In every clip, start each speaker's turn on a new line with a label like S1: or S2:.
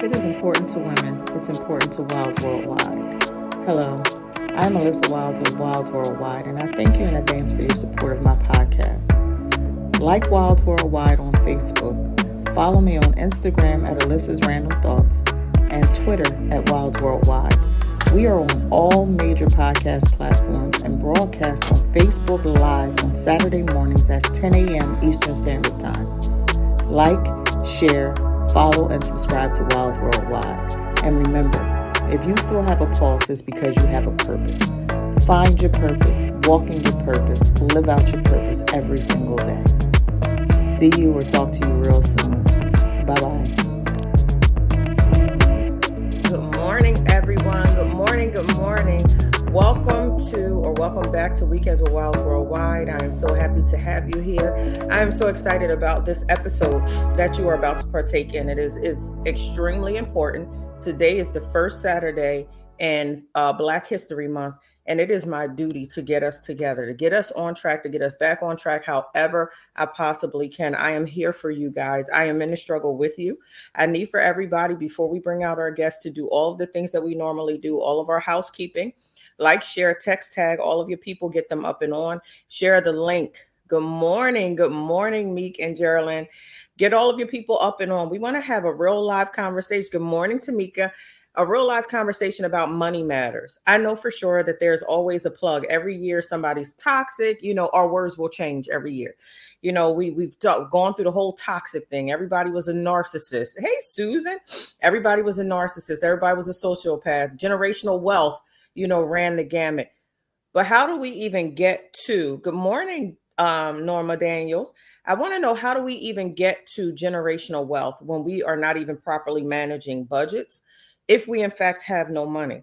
S1: If it is important to women, it's important to Wilds Worldwide. Hello, I'm Melissa Wilds of Wilds Worldwide, and I thank you in advance for your support of my podcast. Like Wilds Worldwide on Facebook, follow me on Instagram at Alyssa's Random Thoughts and Twitter at Wilds Worldwide. We are on all major podcast platforms and broadcast on Facebook Live on Saturday mornings at 10 a.m. Eastern Standard Time. Like, share, follow, and subscribe to Wilds Worldwide. And remember, if you still have a pulse, it's because you have a purpose. Find your purpose, walk in your purpose, live out your purpose every single day. See you or talk to you real soon. Bye bye. Good morning, everyone. Good morning. Good morning. Welcome to or welcome back to Weekends with Wilds Worldwide. I am so happy to have you here. I am so excited about this episode that you are about to partake in. It is is extremely important. Today is the first Saturday in uh, Black History Month, and it is my duty to get us together, to get us on track, to get us back on track however I possibly can. I am here for you guys. I am in the struggle with you. I need for everybody, before we bring out our guests, to do all of the things that we normally do, all of our housekeeping like, share, text tag all of your people, get them up and on. Share the link. Good morning. Good morning, Meek and Geraldine. Get all of your people up and on. We want to have a real live conversation. Good morning, Tamika a real life conversation about money matters. I know for sure that there's always a plug. Every year somebody's toxic, you know, our words will change every year. You know, we we've gone through the whole toxic thing. Everybody was a narcissist. Hey Susan, everybody was a narcissist. Everybody was a sociopath. Generational wealth you know, ran the gamut. But how do we even get to good morning, um, Norma Daniels? I want to know how do we even get to generational wealth when we are not even properly managing budgets if we, in fact, have no money?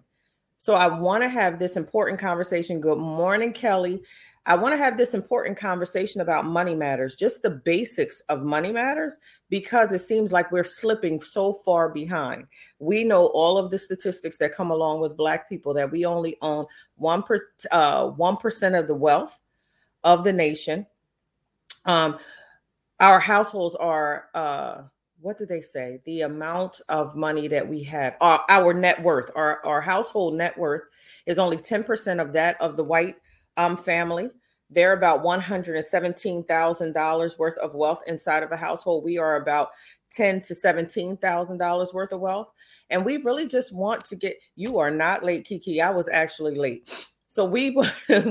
S1: So I want to have this important conversation. Good morning, Kelly. I want to have this important conversation about money matters, just the basics of money matters, because it seems like we're slipping so far behind. We know all of the statistics that come along with Black people that we only own one per uh, one percent of the wealth of the nation. Um, our households are. Uh, what do they say? The amount of money that we have, our, our net worth, our, our household net worth is only 10% of that of the white um, family. They're about $117,000 worth of wealth inside of a household. We are about ten to seventeen thousand dollars worth of wealth, and we really just want to get. You are not late, Kiki. I was actually late. So we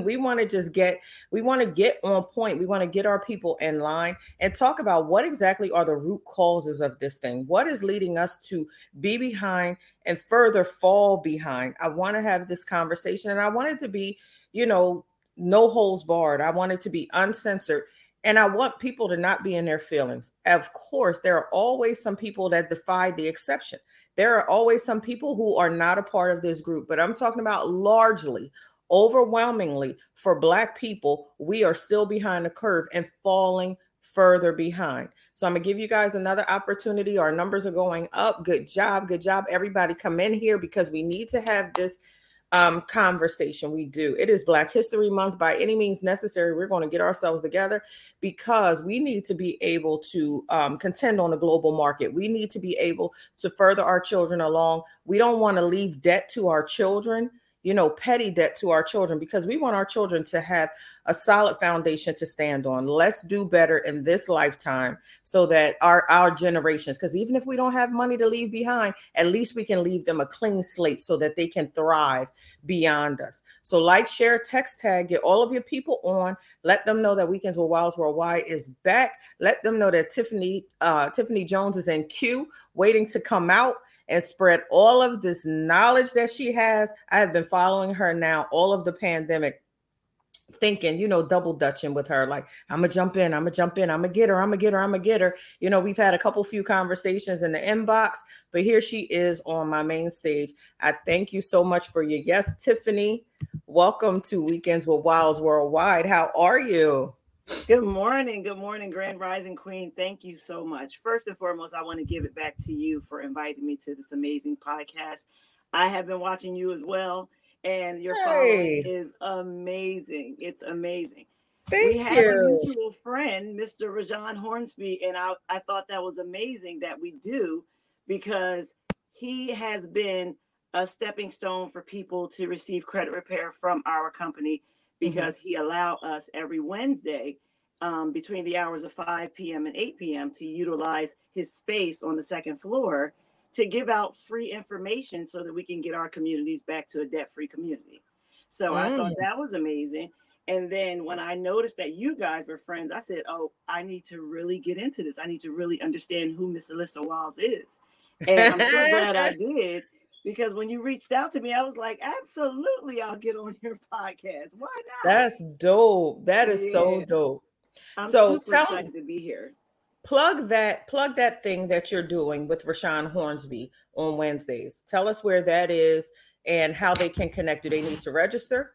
S1: we want to just get we want to get on point. We want to get our people in line and talk about what exactly are the root causes of this thing. What is leading us to be behind and further fall behind? I want to have this conversation and I want it to be, you know, no holds barred. I want it to be uncensored. And I want people to not be in their feelings. Of course, there are always some people that defy the exception. There are always some people who are not a part of this group, but I'm talking about largely, overwhelmingly for Black people, we are still behind the curve and falling further behind. So I'm to give you guys another opportunity. Our numbers are going up. Good job. Good job. Everybody come in here because we need to have this um, conversation we do. It is Black History Month by any means necessary. We're going to get ourselves together because we need to be able to um, contend on the global market. We need to be able to further our children along. We don't want to leave debt to our children you know, petty debt to our children because we want our children to have a solid foundation to stand on. Let's do better in this lifetime so that our our generations, because even if we don't have money to leave behind, at least we can leave them a clean slate so that they can thrive beyond us. So, like, share, text tag, get all of your people on. Let them know that Weekends with Wilds Worldwide is back. Let them know that Tiffany uh, Tiffany Jones is in queue, waiting to come out and spread all of this knowledge that she has. I have been following her now all of the pandemic thinking, you know, double dutching with her. Like, I'm gonna jump in, I'm gonna jump in, I'm gonna get her, I'm gonna get her, I'm gonna get her. You know, we've had a couple few conversations in the inbox, but here she is on my main stage. I thank you so much for your yes, Tiffany. Welcome to Weekends with Wilds Worldwide. How are you?
S2: Good morning. Good morning, Grand Rising Queen. Thank you so much. First and foremost, I want to give it back to you for inviting me to this amazing podcast. I have been watching you as well, and your hey. following is amazing. It's amazing.
S1: Thank
S2: we have you. a mutual friend, Mr. Rashawn Hornsby, and I, I thought that was amazing that we do because he has been a stepping stone for people to receive credit repair from our company. Because mm-hmm. he allowed us every Wednesday um, between the hours of 5 p.m. and 8 p.m. to utilize his space on the second floor to give out free information so that we can get our communities back to a debt-free community. So mm. I thought mm. that was amazing. And then when I noticed that you guys were friends, I said, "Oh, I need to really get into this. I need to really understand who Miss Alyssa Wilds is." And I'm so glad I did because when you reached out to me, I was like, "Absolutely, I'll get on your podcast. Why not?"
S1: That's dope. That is yeah. so dope.
S2: I'm so tell excited to be here.
S1: Plug that plug that thing that you're doing with Rashawn Hornsby on Wednesdays. Tell us where that is and how they can connect. Do they need to register?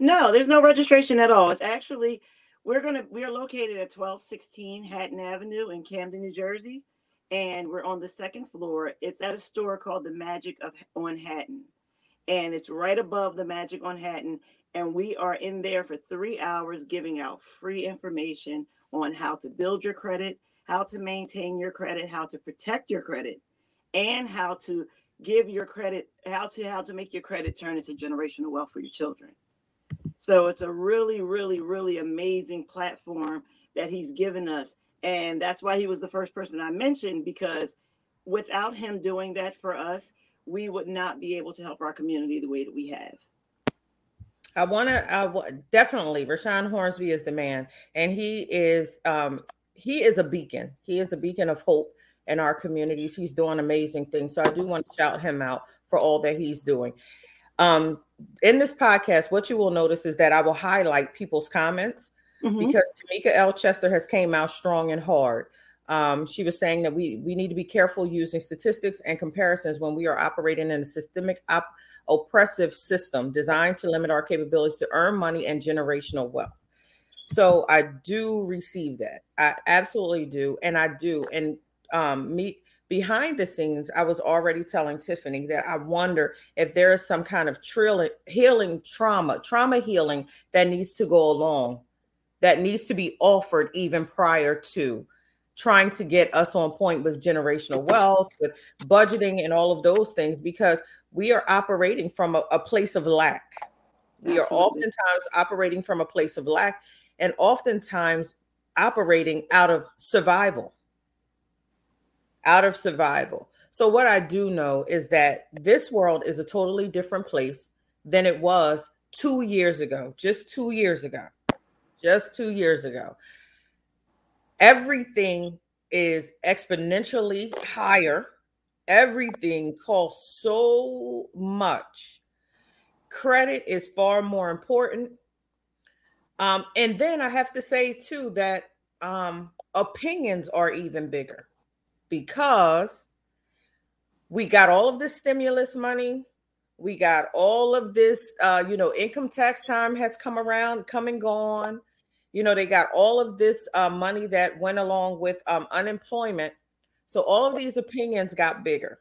S2: No, there's no registration at all. It's actually we're gonna we are located at 1216 Haddon Avenue in Camden, New Jersey, and we're on the second floor. It's at a store called the Magic of on Haddon, and it's right above the Magic on Haddon. And we are in there for three hours giving out free information on how to build your credit, how to maintain your credit, how to protect your credit, and how to give your credit, how to how to make your credit turn into generational wealth for your children. So it's a really, really, really amazing platform that he's given us. And that's why he was the first person I mentioned because without him doing that for us, we would not be able to help our community the way that we have.
S1: I want to definitely Rashawn Hornsby is the man, and he is um, he is a beacon. He is a beacon of hope in our communities. He's doing amazing things. So I do want to shout him out for all that he's doing. Um, in this podcast, what you will notice is that I will highlight people's comments mm-hmm. because Tamika L. Chester has came out strong and hard. Um, she was saying that we we need to be careful using statistics and comparisons when we are operating in a systemic op- oppressive system designed to limit our capabilities to earn money and generational wealth. So I do receive that. I absolutely do, and I do. And um, me behind the scenes, I was already telling Tiffany that I wonder if there is some kind of trilling, healing trauma, trauma healing that needs to go along, that needs to be offered even prior to trying to get us on point with generational wealth, with budgeting, and all of those things, because we are operating from a, a place of lack. We Absolutely. are oftentimes operating from a place of lack and oftentimes operating out of survival. Out of survival. So, what I do know is that this world is a totally different place than it was two years ago, just two years ago, just two years ago everything is exponentially higher. Everything costs so much. Credit is far more important. Um, and then I have to say, too, that um, opinions are even bigger because we got all of this stimulus money. We got all of this, uh, you know, income tax time has come around, come and gone. You know, they got all of this uh, money that went along with um, unemployment. So all of these opinions got bigger.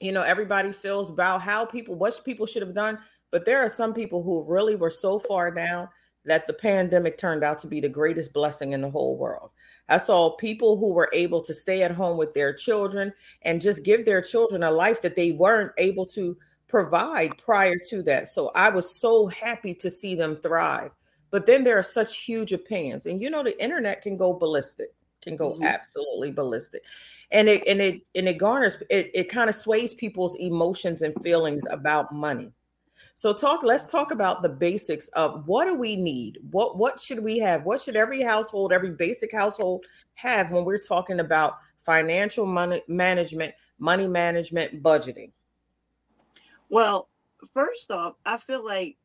S1: You know, everybody feels about how people, what people should have done. But there are some people who really were so far down that the pandemic turned out to be the greatest blessing in the whole world. I saw people who were able to stay at home with their children and just give their children a life that they weren't able to provide prior to that. So I was so happy to see them thrive. But then there are such huge opinions, and you know the internet can go ballistic, can go mm-hmm. absolutely ballistic, and it and it and it garners it it kind of sways people's emotions and feelings about money. So talk. Let's talk about the basics of what do we need? What what should we have? What should every household, every basic household have when we're talking about financial money management, money management, budgeting?
S2: Well, first off, I feel like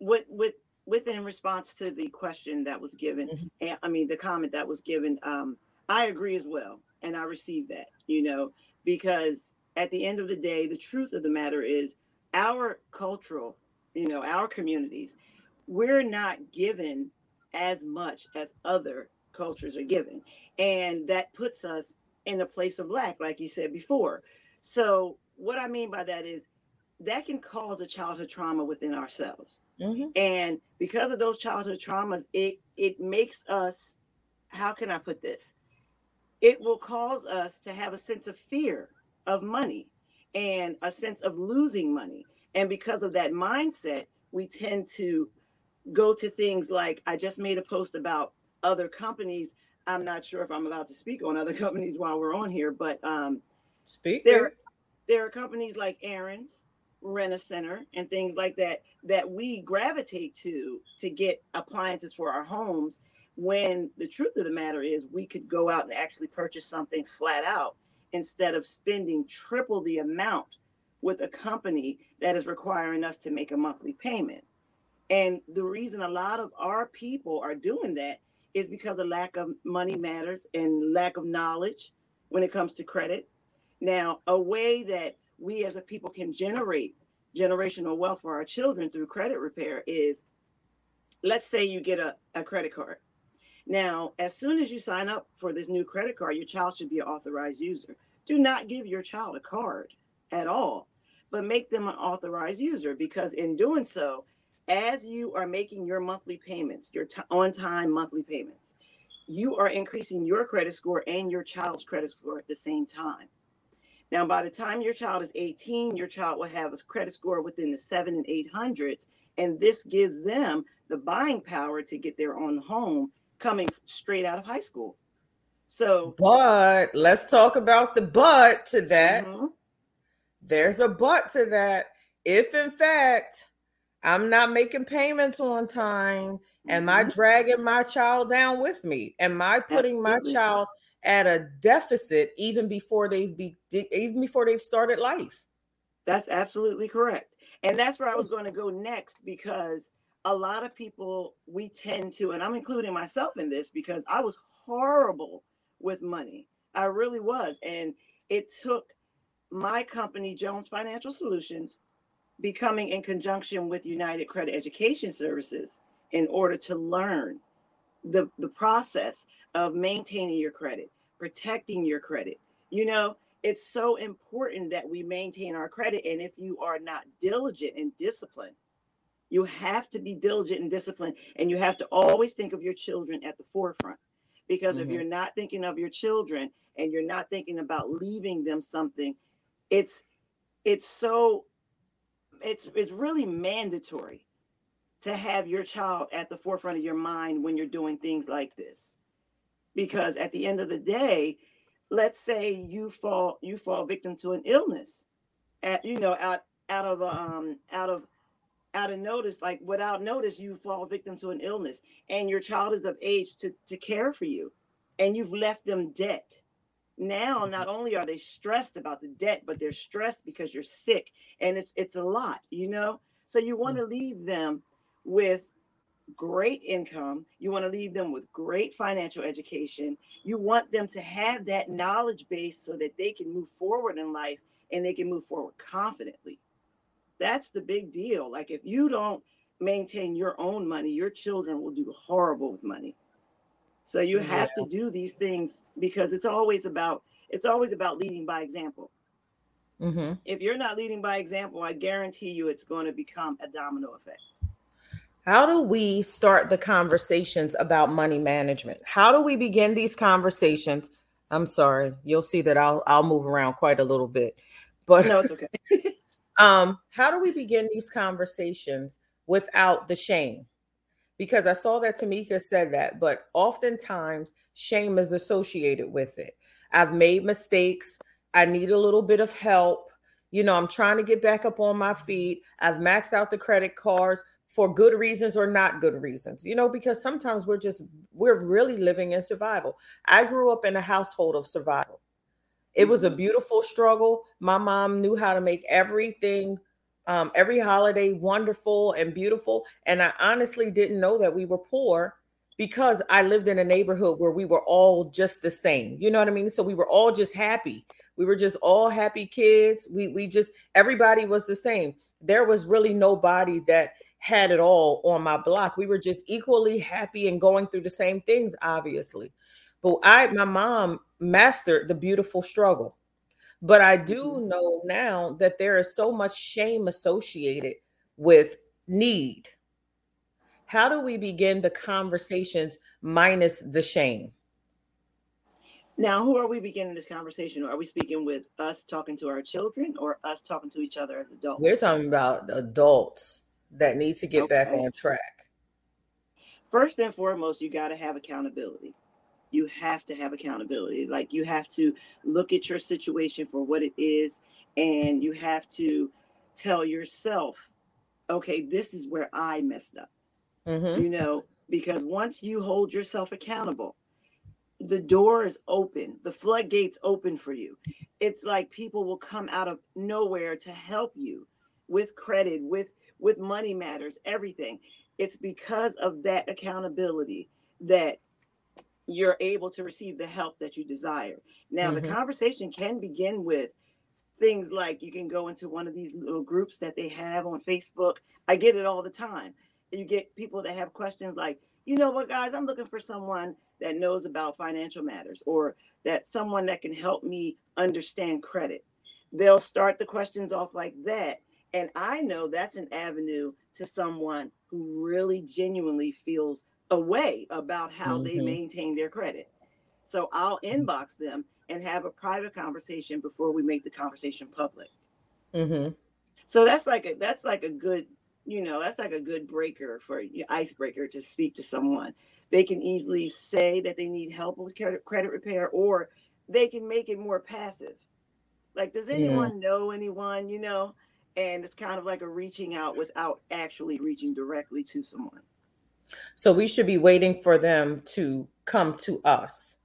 S2: with with within response to the question that was given, mm-hmm. and I mean the comment that was given, um, I agree as well, and I received that, you know, because at the end of the day, the truth of the matter is our cultural, you know, our communities, we're not given as much as other cultures are given, and that puts us in a place of lack, like you said before. So what I mean by that is that can cause a childhood trauma within ourselves. Mm-hmm. And because of those childhood traumas, it it makes us, how can I put this? It will cause us to have a sense of fear of money and a sense of losing money. And because of that mindset, we tend to go to things like I just made a post about other companies. I'm not sure if I'm allowed to speak on other companies while we're on here, but um,
S1: speak.
S2: There, there are companies like Aaron's, Rent-A-Center, and things like that that we gravitate to to get appliances for our homes. When the truth of the matter is, we could go out and actually purchase something flat out instead of spending triple the amount with a company that is requiring us to make a monthly payment. And the reason a lot of our people are doing that is because of lack of money matters and lack of knowledge when it comes to credit. Now, a way that we as a people can generate generational wealth for our children through credit repair is let's say you get a, a credit card. Now, as soon as you sign up for this new credit card, your child should be an authorized user. Do not give your child a card at all, but make them an authorized user because in doing so, as you are making your monthly payments, your t- on time monthly payments, you are increasing your credit score and your child's credit score at the same time. Now, by the time your child is 18, your child will have a credit score within the seven and eight hundreds. And this gives them the buying power to get their own home coming straight out of high school. So,
S1: but let's talk about the but to that. Mm-hmm. There's a but to that. If in fact I'm not making payments on time. Am I mm-hmm. dragging my child down with me? Am I putting Absolutely. my child at a deficit even before they've be even before they've started life?
S2: That's absolutely correct. And that's where I was oh. going to go next because a lot of people we tend to, and I'm including myself in this because I was horrible with money. I really was. And it took my company, Jones Financial Solutions, becoming in conjunction with United Credit Education Services in order to learn the, the process of maintaining your credit, protecting your credit. You know, it's so important that we maintain our credit. And if you are not diligent and disciplined, you have to be diligent and disciplined, and you have to always think of your children at the forefront. Because mm-hmm. if you're not thinking of your children and you're not thinking about leaving them something, it's it's so it's it's really mandatory to have your child at the forefront of your mind when you're doing things like this because at the end of the day let's say you fall you fall victim to an illness at you know out out of um out of out of notice like without notice you fall victim to an illness and your child is of age to to care for you and you've left them debt now mm-hmm. not only are they stressed about the debt but they're stressed because you're sick and it's it's a lot you know so you want to mm. leave them with great income you want to leave them with great financial education you want them to have that knowledge base so that they can move forward in life and they can move forward confidently that's the big deal like if you don't maintain your own money your children will do horrible with money so you have yeah. to do these things because it's always about it's always about leading by example. Mm-hmm. If you're not leading by example, I guarantee you it's going to become a domino effect.
S1: How do we start the conversations about money management? How do we begin these conversations? I'm sorry, you'll see that I'll I'll move around quite a little bit. But
S2: no, it's okay.
S1: um, how do we begin these conversations without the shame? because I saw that Tamika said that, but oftentimes shame is associated with it. I've made mistakes. I need a little bit of help. You know, I'm trying to get back up on my feet. I've maxed out the credit cards for good reasons or not good reasons, you know, because sometimes we're just, we're really living in survival. I grew up in a household of survival. It was a mm-hmm. beautiful struggle. My mom knew how to make everything um, every holiday wonderful and beautiful. And I honestly didn't know that we were poor because I lived in a neighborhood where we were all just the same. You know what I mean? So we were all just happy. We were just all happy kids. We we just everybody was the same. There was really nobody that had it all on my block. We were just equally happy and going through the same things, obviously. But I, my mom mastered the beautiful struggle. But I do mm-hmm. know now that there is so much shame associated with need. How do we begin the conversations minus the shame?
S2: Now, who are we beginning this conversation? Are we speaking with us talking to our children or us talking to each other as adults?
S1: We're talking about adults that need to get okay. back on track.
S2: First and foremost, you got to have accountability. You have to have accountability. Like you have to look at your situation for what it is, and you have to tell yourself, okay, this is where I messed up. Mm-hmm. You know, because once you hold yourself accountable, the door is open, the floodgates open for you. It's like people will come out of nowhere to help you with credit, with with money matters, everything. It's because of that accountability that you're able to receive the help that you desire. Now, mm-hmm. the conversation can begin with things like you can go into one of these little groups that they have on Facebook. I get it all the time. You get people that have questions like, you know what, guys, I'm looking for someone that knows about financial matters or that someone that can help me understand credit. They'll start the questions off like that. And I know that's an avenue to someone who really genuinely feels a way about how mm-hmm. they maintain their credit. So I'll inbox them and have a private conversation before we make the conversation public. Mm-hmm. So that's like a that's like a good you know that's like a good breaker for icebreaker to speak to someone they can easily say that they need help with credit repair or they can make it more passive like does anyone yeah. know anyone you know and it's kind of like a reaching out without actually reaching directly to someone
S1: so we should be waiting for them to come to us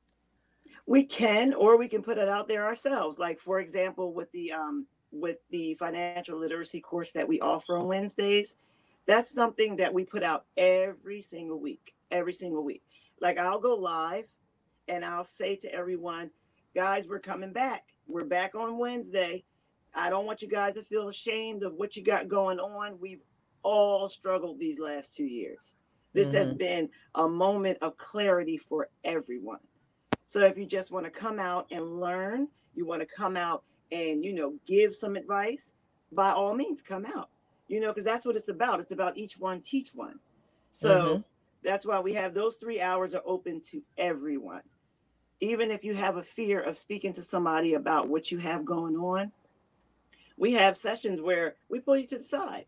S2: we can or we can put it out there ourselves like for example with the um with the financial literacy course that we offer on Wednesdays, that's something that we put out every single week, every single week. Like I'll go live and I'll say to everyone, guys, we're coming back. We're back on Wednesday. I don't want you guys to feel ashamed of what you got going on. We've all struggled these last two years. This mm-hmm. has been a moment of clarity for everyone. So if you just want to come out and learn, you want to come out and you know give some advice by all means come out you know because that's what it's about it's about each one teach one so mm-hmm. that's why we have those three hours are open to everyone even if you have a fear of speaking to somebody about what you have going on we have sessions where we pull you to the side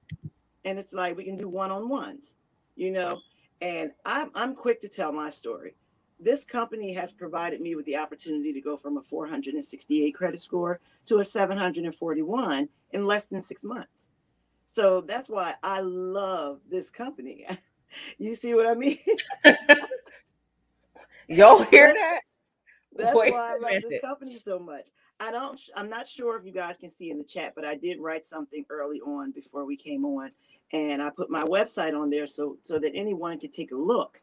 S2: and it's like we can do one-on-ones you know and i'm, I'm quick to tell my story this company has provided me with the opportunity to go from a 468 credit score to a 741 in less than six months. So that's why I love this company. you see what I mean?
S1: Y'all hear that?
S2: That's Wait why I love this company so much. I don't I'm not sure if you guys can see in the chat, but I did write something early on before we came on and I put my website on there so so that anyone could take a look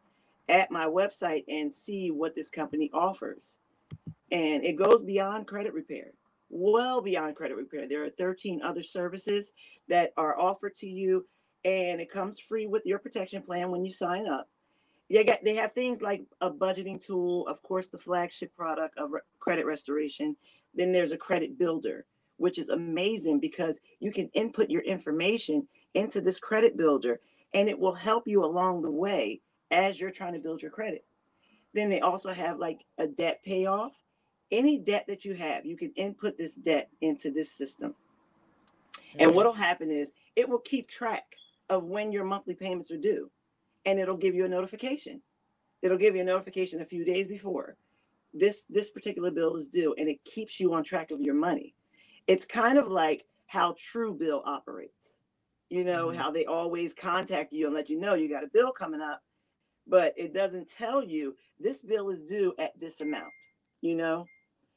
S2: at my website and see what this company offers. And it goes beyond credit repair, well beyond credit repair. There are 13 other services that are offered to you, and it comes free with your protection plan when you sign up. They got they have things like a budgeting tool, of course, the flagship product of credit restoration. Then there's a credit builder, which is amazing because you can input your information into this credit builder and it will help you along the way as you're trying to build your credit. Then they also have like a debt payoff. Any debt that you have, you can input this debt into this system. And what'll happen is it will keep track of when your monthly payments are due and it'll give you a notification. It'll give you a notification a few days before this this particular bill is due and it keeps you on track of your money. It's kind of like how Truebill operates. You know, mm-hmm. how they always contact you and let you know you got a bill coming up but it doesn't tell you this bill is due at this amount, you know?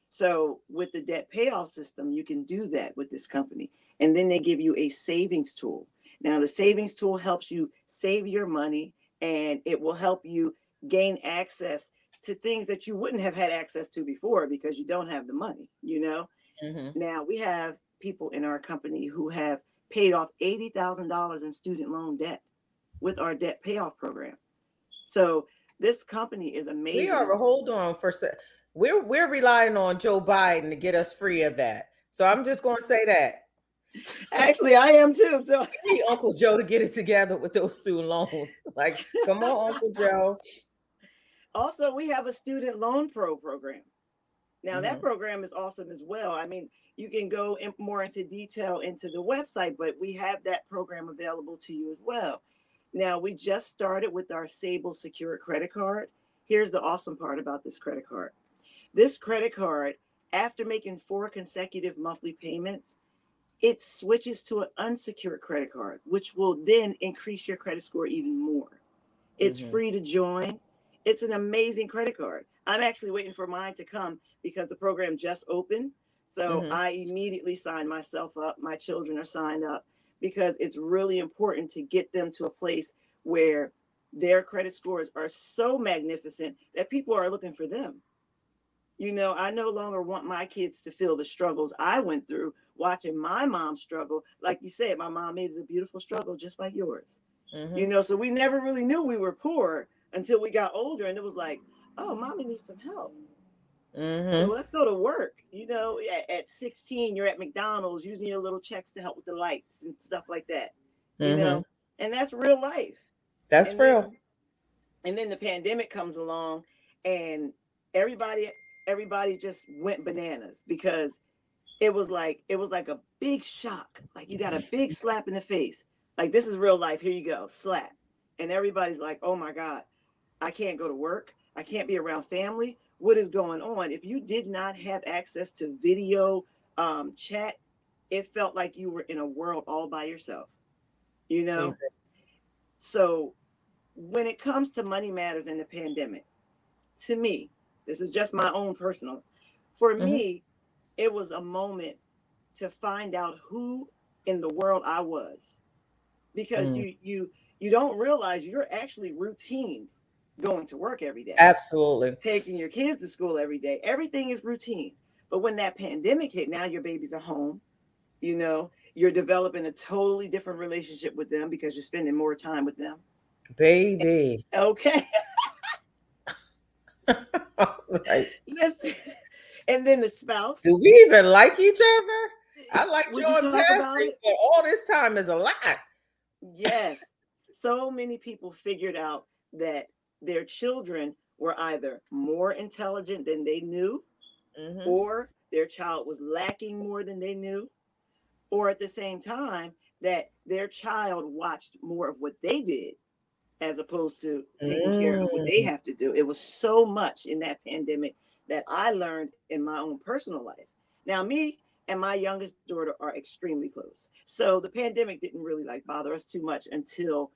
S2: So with the debt payoff system, you can do that with this company. And then they give you a savings tool. Now, the savings tool helps you save your money and it will help you gain access to things that you wouldn't have had access to before because you don't have the money, you know? Mm-hmm. Now, we have people in our company who have paid off $80,000 in student loan debt with our debt payoff program. So this company is amazing.
S1: We are hold on for we're we're relying on Joe Biden to get us free of that. So I'm just going to say that.
S2: Actually, I am too. So
S1: we need Uncle Joe to get it together with those student loans. Like, come on, Uncle Joe.
S2: Also, we have a student loan pro program. Now, mm-hmm. that program is awesome as well. I mean, you can go in more into detail into the website, but we have that program available to you as well. Now, we just started with our Sable Secure credit card. Here's the awesome part about this credit card this credit card, after making four consecutive monthly payments, it switches to an unsecured credit card, which will then increase your credit score even more. It's mm-hmm. free to join. It's an amazing credit card. I'm actually waiting for mine to come because the program just opened. So mm-hmm. I immediately signed myself up. My children are signed up because it's really important to get them to a place where their credit scores are so magnificent that people are looking for them. You know, I no longer want my kids to feel the struggles I went through watching my mom struggle. Like you said, my mom made it a beautiful struggle just like yours. Mm-hmm. You know, so we never really knew we were poor until we got older and it was like, oh, mommy needs some help. Mm-hmm. So let's go to work. You know, at, at, 16, you're at McDonald's using your little checks to help with the lights and stuff like that. You mm-hmm. know, and that's real life.
S1: That's
S2: and
S1: real.
S2: Then, and then the pandemic comes along, and everybody, everybody just went bananas because it was like it was like a big shock. Like you got a big slap in the face. Like this is real life. Here you go, slap. And everybody's like, oh my god, I can't go to work. I can't be around family what is going on. If you did not have access to video um, chat, it felt like you were in a world all by yourself, you know? So when it comes to money matters in the pandemic, to me, this is just my own personal, for mm-hmm. me, it was a moment to find out who in the world I was. Because mm. you you you don't realize you're actually routine going to work every day.
S1: Absolutely.
S2: Taking your kids to school every day. Everything is routine. But when that pandemic hit, now your babies are home. You know, you're developing a totally different relationship with them because you're spending more time with them.
S1: Baby.
S2: Okay. right. Listen. And then the spouse.
S1: Do we even like each other? I like in passing, but all this time is a lot.
S2: Yes. so many people figured out that their children were either more intelligent than they knew, mm-hmm. or their child was lacking more than they knew, or at the same time, that their child watched more of what they did as opposed to taking mm. care of what they mm. have to do. It was so much in that pandemic that I learned in my own personal life. Now, me and my youngest daughter are extremely close. So the pandemic didn't really like bother us too much until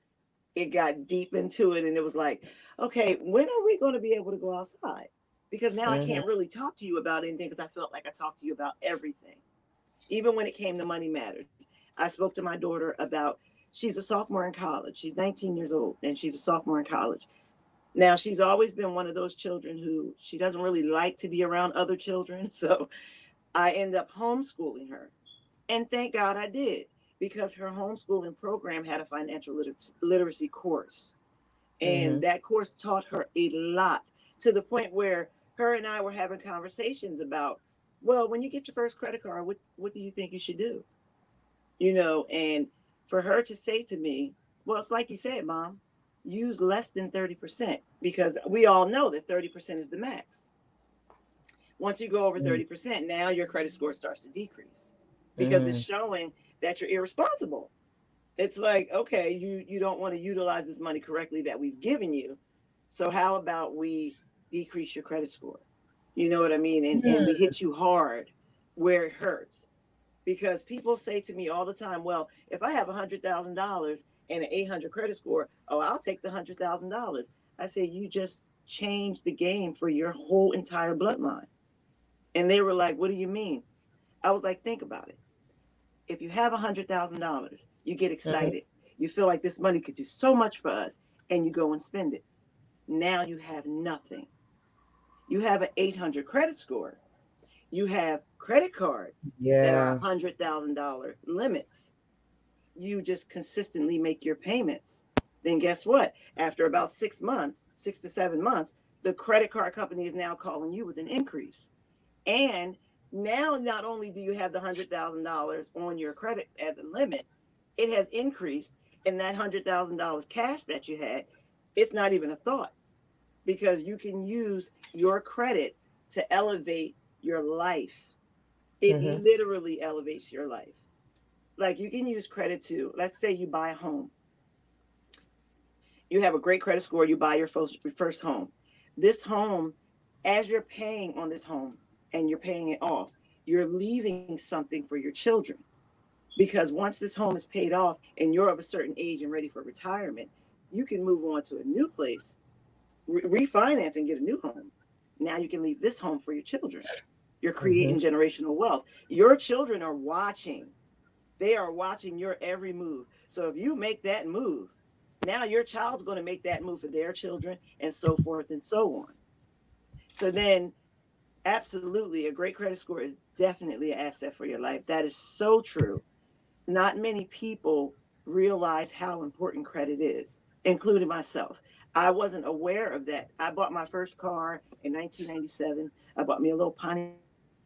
S2: it got deep into it and it was like okay when are we going to be able to go outside? Because now mm-hmm. i can't really talk to you about anything because i felt like i talked to you about everything. Even when it came to money matters. I spoke to my daughter about she's a sophomore in college she's 19 years old and she's a sophomore in college. Now she's always been one of those children who she doesn't really like to be around other children so i end up homeschooling her. And thank god i did because her homeschooling program had a financial liter- literacy course. And mm-hmm. that course taught her a lot to the point where her and I were having conversations about, well, when you get your first credit card, what, what do you think you should do? You know, and for her to say to me, well, it's like you said, mom, use less than 30% because we all know that 30% is the max. Once you go over 30%, mm. now your credit score starts to decrease because mm. it's showing that you're irresponsible. It's like, okay, you you don't want to utilize this money correctly that we've given you. So how about we decrease your credit score? You know what I mean? And, and we hit you hard where it hurts. Because people say to me all the time, well, if I have a hundred thousand dollars and an 800 credit score, oh, I'll take the hundred thousand dollars. I say, you just changed the game for your whole entire bloodline. And they were like, what do you mean? I was like, think about it if you have a hundred thousand dollars, you get mm-hmm. excited. Mm-hmm. You feel like this money could do so much for us, and you go and spend it. Now you have nothing. You have an 800 credit score. You have credit cards yeah. that are hundred thousand dollar limits. You just consistently make your payments. Then guess what? After about six months, six to seven months, the credit card company is now calling you with an increase. And now, not only do you have the hundred thousand dollars on your credit as a limit, it has increased, and that hundred thousand dollars cash that you had, it's not even a thought, because you can use your credit to elevate your life. It mm-hmm. literally elevates your life. Like you can use credit to, let's say you buy a home. You have a great credit score, you buy your first, your first home. This home, as you're paying on this home and you're paying it off, you're leaving something for your children. Because once this home is paid off and you're of a certain age and ready for retirement, you can move on to a new place, re- refinance and get a new home. Now you can leave this home for your children. You're creating mm-hmm. generational wealth. Your children are watching. They are watching your every move. So if you make that move, now your child's going to make that move for their children and so forth and so on. So then absolutely a great credit score is definitely an asset for your life. That is so true. Not many people realize how important credit is, including myself. I wasn't aware of that. I bought my first car in 1997. I bought me a little Pontiac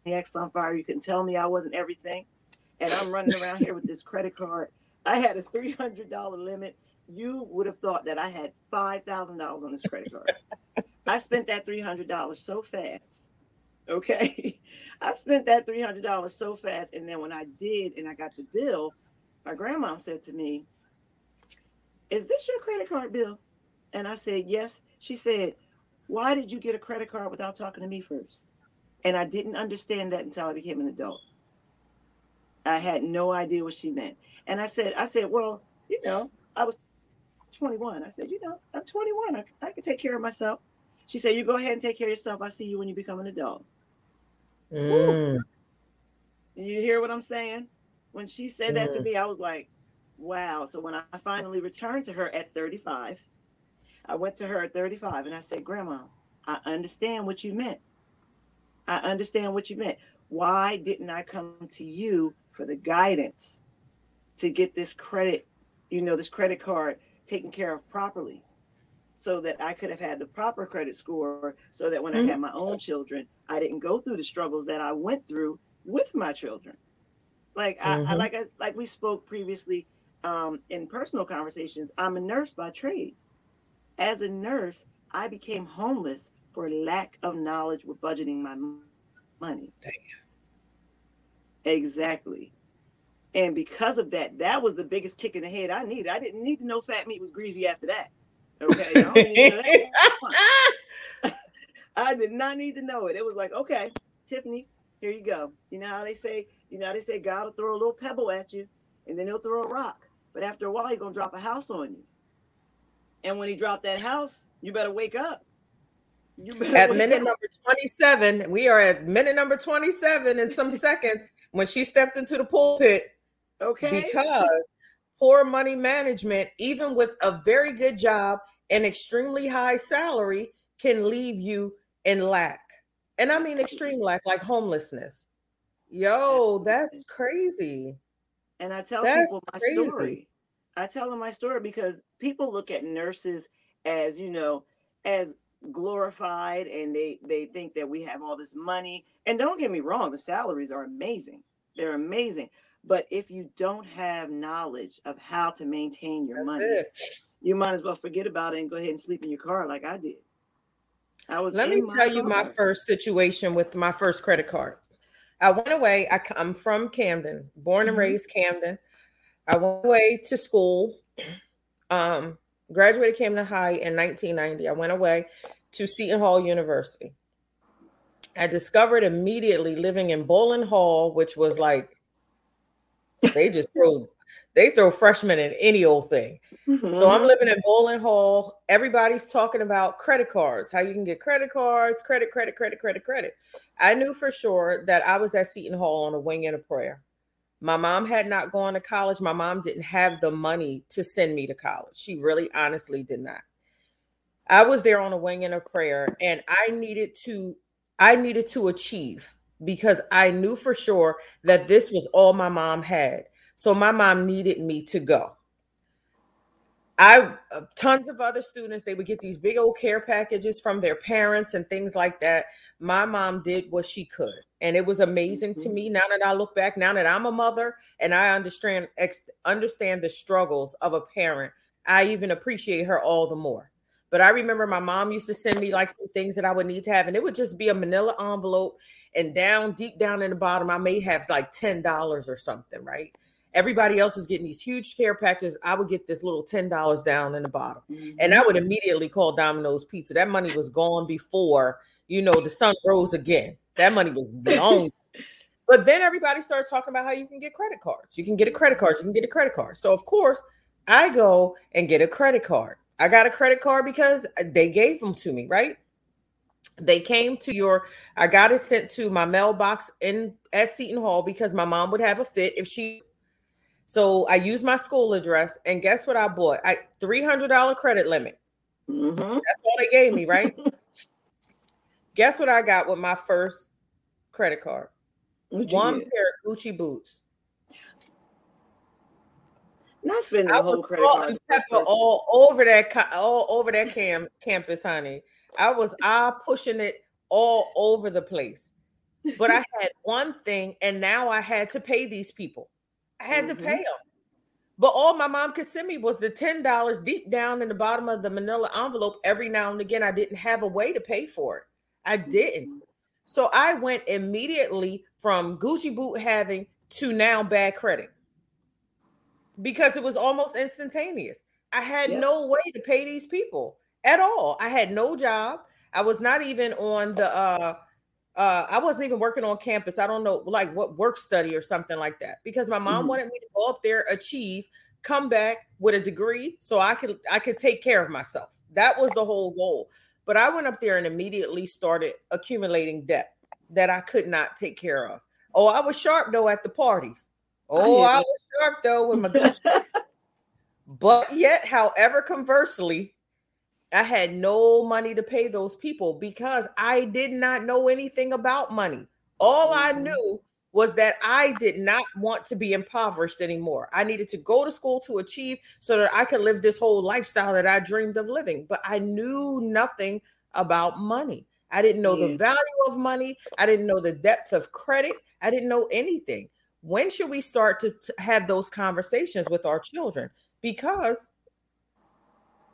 S2: Sunfire. You can tell me I wasn't everything. And I'm running around here with this credit card. I had a $300 limit. You would have thought that I had $5,000 on this credit card. I spent that $300 so fast. Okay. I spent that $300 so fast. And then when I did and I got the bill, my grandma said to me, Is this your credit card bill? And I said, Yes. She said, Why did you get a credit card without talking to me first? And I didn't understand that until I became an adult. I had no idea what she meant. And I said, I said, Well, you know, I was 21. I said, You know, I'm 21. I, I can take care of myself. She said, You go ahead and take care of yourself. I see you when you become an adult. Mm. You hear what I'm saying? When she said that to mm. me, I was like, wow. So when I finally returned to her at 35, I went to her at 35 and I said, Grandma, I understand what you meant. I understand what you meant. Why didn't I come to you for the guidance to get this credit, you know, this credit card taken care of properly? So that I could have had the proper credit score so that when mm-hmm. I had my own children, I didn't go through the struggles that I went through with my children. Like mm-hmm. I, I, like I, like we spoke previously um, in personal conversations. I'm a nurse by trade. As a nurse, I became homeless for lack of knowledge with budgeting my money. Dang. Exactly. And because of that, that was the biggest kick in the head I needed. I didn't need to know fat meat was greasy after that. Okay. I did not need to know it. It was like, okay, Tiffany, here you go. You know how they say, you know how they say God will throw a little pebble at you and then he'll throw a rock. But after a while, he's gonna drop a house on you. And when he dropped that house, you better wake up.
S1: You better at minute up. number 27, we are at minute number 27 in some seconds when she stepped into the pulpit. Okay. Because poor money management, even with a very good job and extremely high salary can leave you in lack. And I mean extreme lack, like homelessness. Yo, that's crazy.
S2: And I tell that's people my crazy. story. I tell them my story because people look at nurses as, you know, as glorified and they they think that we have all this money. And don't get me wrong, the salaries are amazing. They're amazing. But if you don't have knowledge of how to maintain your that's money, it you might as well forget about it and go ahead and sleep in your car like I did.
S1: I was. Let me tell car. you my first situation with my first credit card. I went away. I, am from Camden, born and mm-hmm. raised Camden. I went away to school. Um, graduated Camden High in 1990. I went away to Seton Hall University. I discovered immediately living in Boland Hall, which was like they just throw they throw freshmen in any old thing. Mm-hmm. So I'm living in Boland Hall. Everybody's talking about credit cards, how you can get credit cards, credit, credit, credit, credit, credit. I knew for sure that I was at Seton Hall on a wing and a prayer. My mom had not gone to college. My mom didn't have the money to send me to college. She really honestly did not. I was there on a wing and a prayer and I needed to I needed to achieve because I knew for sure that this was all my mom had. So my mom needed me to go. I uh, tons of other students they would get these big old care packages from their parents and things like that. My mom did what she could, and it was amazing mm-hmm. to me. Now that I look back, now that I'm a mother and I understand ex- understand the struggles of a parent, I even appreciate her all the more. But I remember my mom used to send me like some things that I would need to have, and it would just be a manila envelope and down deep down in the bottom, I may have like ten dollars or something, right? Everybody else is getting these huge care packages. I would get this little ten dollars down in the bottom, mm-hmm. and I would immediately call Domino's Pizza. That money was gone before you know the sun rose again. That money was gone. but then everybody starts talking about how you can get credit cards. You can get a credit card. You can get a credit card. So of course, I go and get a credit card. I got a credit card because they gave them to me, right? They came to your, I got it sent to my mailbox in at Seton Hall because my mom would have a fit if she. So I used my school address, and guess what I bought? I three hundred dollar credit limit. Mm-hmm. That's all they gave me, right? guess what I got with my first credit card? One pair of Gucci boots.
S2: Not spending the whole credit card.
S1: Pepper all over that all over that cam campus, honey. I was I pushing it all over the place. But I had one thing, and now I had to pay these people. I had mm-hmm. to pay them. But all my mom could send me was the $10 deep down in the bottom of the manila envelope. Every now and again, I didn't have a way to pay for it. I didn't. Mm-hmm. So I went immediately from Gucci boot having to now bad credit because it was almost instantaneous. I had yep. no way to pay these people at all. I had no job. I was not even on the uh uh I wasn't even working on campus. I don't know like what work study or something like that because my mom mm-hmm. wanted me to go up there, achieve, come back with a degree so I could I could take care of myself. That was the whole goal. But I went up there and immediately started accumulating debt that I could not take care of. Oh, I was sharp though at the parties. Oh, I, I was sharp though with my Gucci. but yet, however, conversely, I had no money to pay those people because I did not know anything about money. All I mm-hmm. knew was that I did not want to be impoverished anymore. I needed to go to school to achieve so that I could live this whole lifestyle that I dreamed of living. But I knew nothing about money. I didn't know the value of money. I didn't know the depth of credit. I didn't know anything. When should we start to, to have those conversations with our children? Because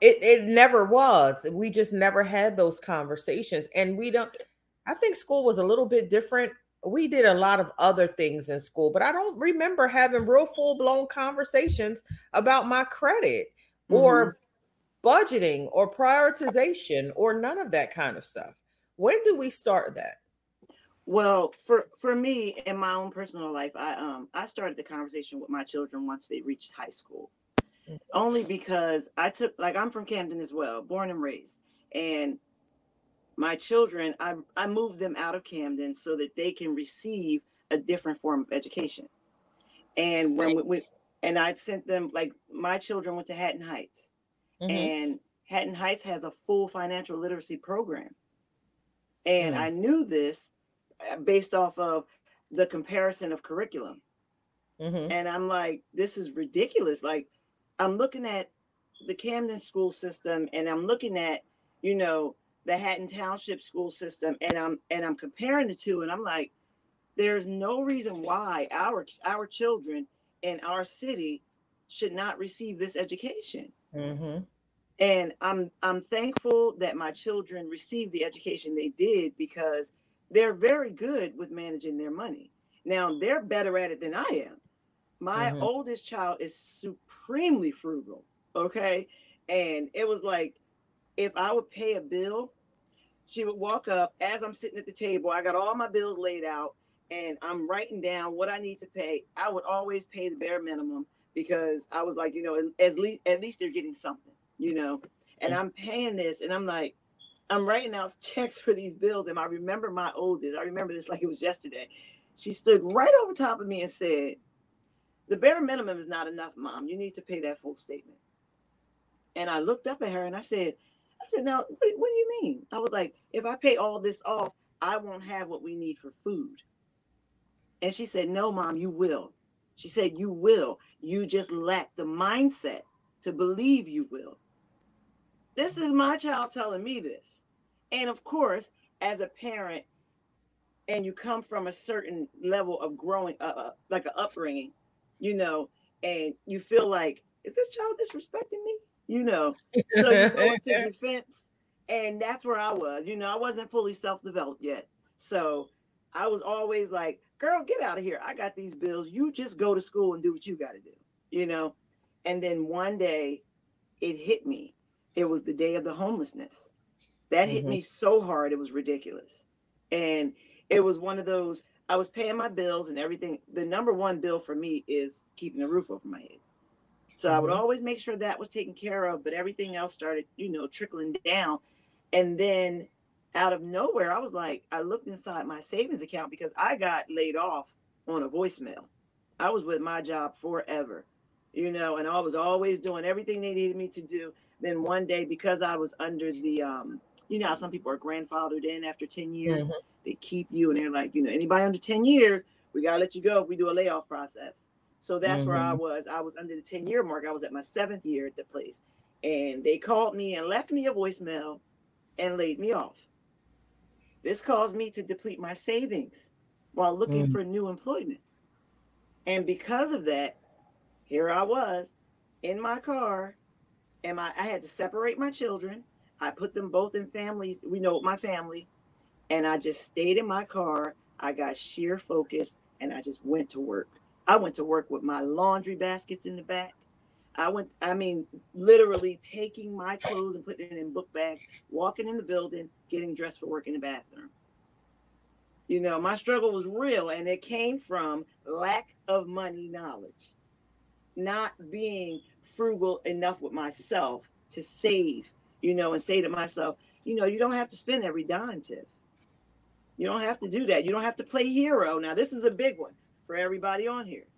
S1: it, it never was. We just never had those conversations. And we don't, I think school was a little bit different. We did a lot of other things in school, but I don't remember having real full blown conversations about my credit mm-hmm. or budgeting or prioritization or none of that kind of stuff. When do we start that?
S2: Well, for for me in my own personal life, I um I started the conversation with my children once they reached high school only because I took like I'm from Camden as well, born and raised, and my children I I moved them out of Camden so that they can receive a different form of education, and when we, we, and I sent them like my children went to Haddon Heights, mm-hmm. and Haddon Heights has a full financial literacy program, and mm-hmm. I knew this uh, based off of the comparison of curriculum. Mm-hmm. And I'm like, this is ridiculous. Like, I'm looking at the Camden school system and I'm looking at, you know, the Haddon Township school system and I'm and I'm comparing the two and I'm like, there's no reason why our our children in our city should not receive this education. Mm-hmm. And I'm I'm thankful that my children received the education they did because they're very good with managing their money. Now they're better at it than I am. My mm-hmm. oldest child is supremely frugal. Okay. And it was like, if I would pay a bill, she would walk up as I'm sitting at the table. I got all my bills laid out and I'm writing down what I need to pay. I would always pay the bare minimum because I was like, you know, at least at least they're getting something, you know. And I'm paying this, and I'm like, I'm writing out checks for these bills. And I remember my oldest. I remember this like it was yesterday. She stood right over top of me and said, the bare minimum is not enough, mom. You need to pay that full statement. And I looked up at her and I said, I said, now, what, what do you mean? I was like, if I pay all this off, I won't have what we need for food. And she said, no, mom, you will. She said, you will. You just lack the mindset to believe you will. This is my child telling me this. And of course, as a parent, and you come from a certain level of growing up, uh, uh, like an upbringing, you know, and you feel like, is this child disrespecting me? You know, so you go into defense, and that's where I was. You know, I wasn't fully self-developed yet, so I was always like, girl, get out of here. I got these bills. You just go to school and do what you got to do, you know? And then one day it hit me. It was the day of the homelessness. That mm-hmm. hit me so hard, it was ridiculous. And it was one of those, I was paying my bills and everything. The number one bill for me is keeping the roof over my head. So. I would mm-hmm. always make sure that was taken care of, but everything else started, you know, trickling down. And then out of nowhere, I was like, I looked inside my savings account because I got laid off on a voicemail. I was with my job forever, you know, and I was always doing everything they needed me to do. Then one day, because I was under the, um, you know, some people are grandfathered in after 10 years, mm-hmm. They keep you and they're like, you know, anybody under 10 years, we got to let you go if we do a layoff process. So that's mm-hmm. where I mm-hmm. was. I was under the 10 year mark. I was at my seventh year at the place. And they called me and left me a voicemail and laid me off. This caused me to deplete my savings while looking mm-hmm. for new employment. And because of that, here I was in my car, and my, I had to separate my children. I put them both in families. We know my family, and I just stayed in my car. I got sheer focused, and I just went to work. I went to work with my laundry baskets in the back. I went, I mean, literally taking my clothes and putting it in book bags, walking in the building, getting dressed for work in the bathroom. You know, my struggle was real and it came from lack of money knowledge, not being frugal enough with myself to save, you know, and say to myself, you know, you don't have to spend every dime, Tiff. You don't have to do that. You don't have to play hero. Now, this is a big one for everybody on here.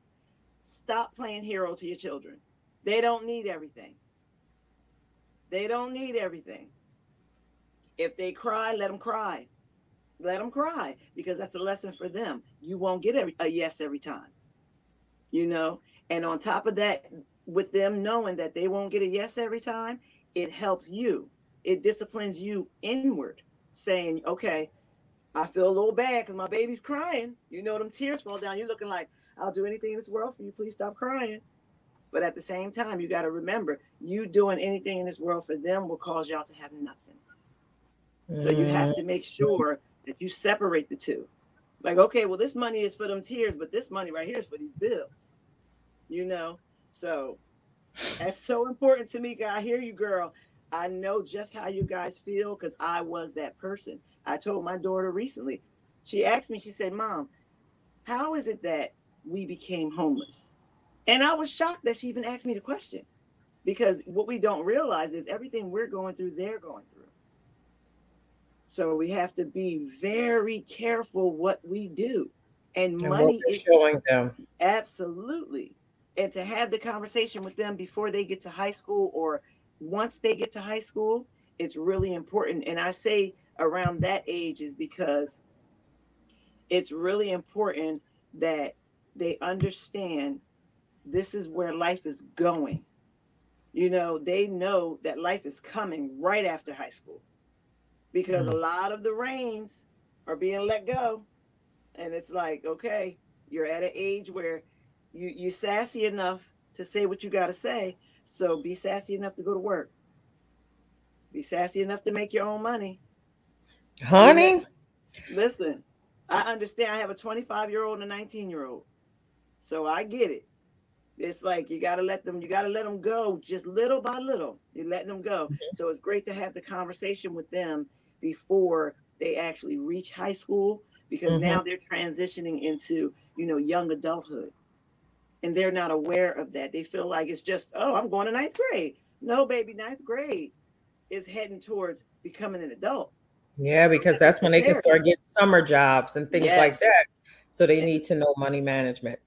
S2: Stop playing hero to your children. They don't need everything. They don't need everything. If they cry, let them cry. Let them cry because that's a lesson for them. You won't get a, yes every time. You know, and on top of that, with them knowing that they won't get a yes every time, it helps you. It disciplines you inward, saying, okay, I feel a little bad because my baby's crying. You know, them tears fall down. You're looking like, I'll do anything in this world for you. Please stop crying. But at the same time, you got to remember, you doing anything in this world for them will cause y'all to have nothing. So you have to make sure that you separate the two. Like, okay, well, this money is for them tears, but this money right here is for these bills. You know? So that's so important to me. I hear you, girl. I know just how you guys feel because I was that person. I told my daughter recently, she asked me, she said, Mom, how is it that we became homeless? And I was shocked that she even asked me the question because what we don't realize is everything we're going through, they're going through. So we have to be very careful what we do. And, and money is
S1: showing them.
S2: Absolutely. And to have the conversation with them before they get to high school or once they get to high school, it's really important. And I say around that age is because it's really important that they understand this is where life is going. You know, they know that life is coming right after high school because mm-hmm. a lot of the reins are being let go. And it's like, okay, you're at an age where you you sassy enough to say what you got to say. So be sassy enough to go to work. Be sassy enough to make your own money.
S1: Honey,
S2: listen, I understand. I have a 25 year old and a 19 year old. So I get it. It's like you got to let them, you got to let them go just little by little. You're letting them go. Mm-hmm. So it's great to have the conversation with them before they actually reach high school because mm-hmm. now they're transitioning into, you know, young adulthood. And they're not aware of that. They feel like it's just, oh, I'm going to ninth grade. No, baby, ninth grade is heading towards becoming an adult.
S1: Yeah, because that's when they can start getting summer jobs and things yes. like that. So they need to know money management.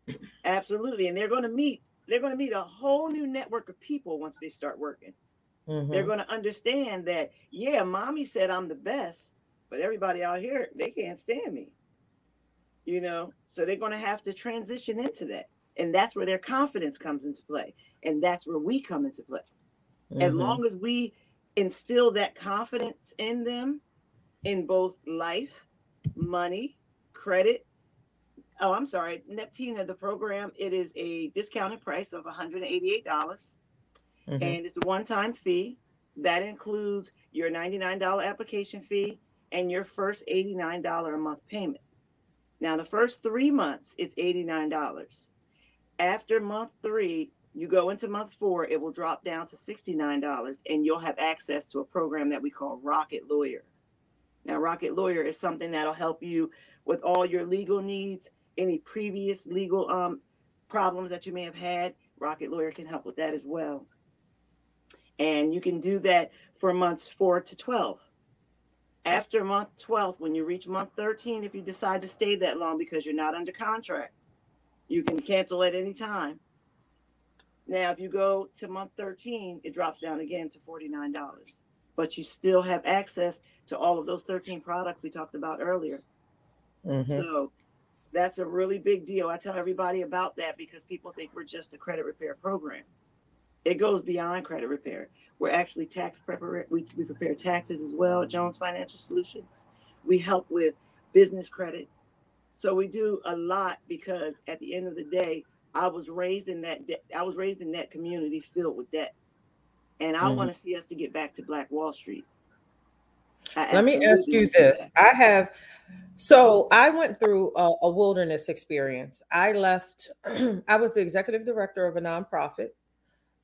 S2: Absolutely. And they're going to meet they're going to meet a whole new network of people once they start working. Mm-hmm. They're going to understand that yeah, mommy said I'm the best, but everybody out here they can't stand me. You know, so they're going to have to transition into that. And that's where their confidence comes into play. And that's where we come into play. Mm-hmm. As long as we instill that confidence in them in both life, money, credit, oh, I'm sorry, Neptina, the program, it is a discounted price of 188. dollars mm hmm And it's a one time fee. That includes your $99 application fee and your first $89 a month payment. Now, the first three months, it's $89. After month three, you go into month four, it will drop down to $69 and you'll have access to a program that we call Rocket Lawyer. Now, Rocket Lawyer is something that'll help you with all your legal needs, any previous legal um, problems that you may have had. Rocket Lawyer can help with that as well. And you can do that for months four to 12. After month 12, when you reach month 13, if you decide to stay that long because you're not under contract, you can cancel at any time. Now, if you go to month 13, it drops down again to $49, but you still have access to all of those 13 products we talked about earlier. Mm-hmm. So that's a really big deal. I tell everybody about that because people think we're just a credit repair program. It goes beyond credit repair. We're actually tax prepare. We, we prepare taxes as well at Jones Financial Solutions. We help with business credit. So we do a lot because at the end of the day, I was raised in that de- I was raised in that community filled with debt. And I mm-hmm. want to see us to get back to Black Wall Street.
S1: I Let me ask you this. I have so I went through a, a wilderness experience. I left, I was the executive director of a nonprofit.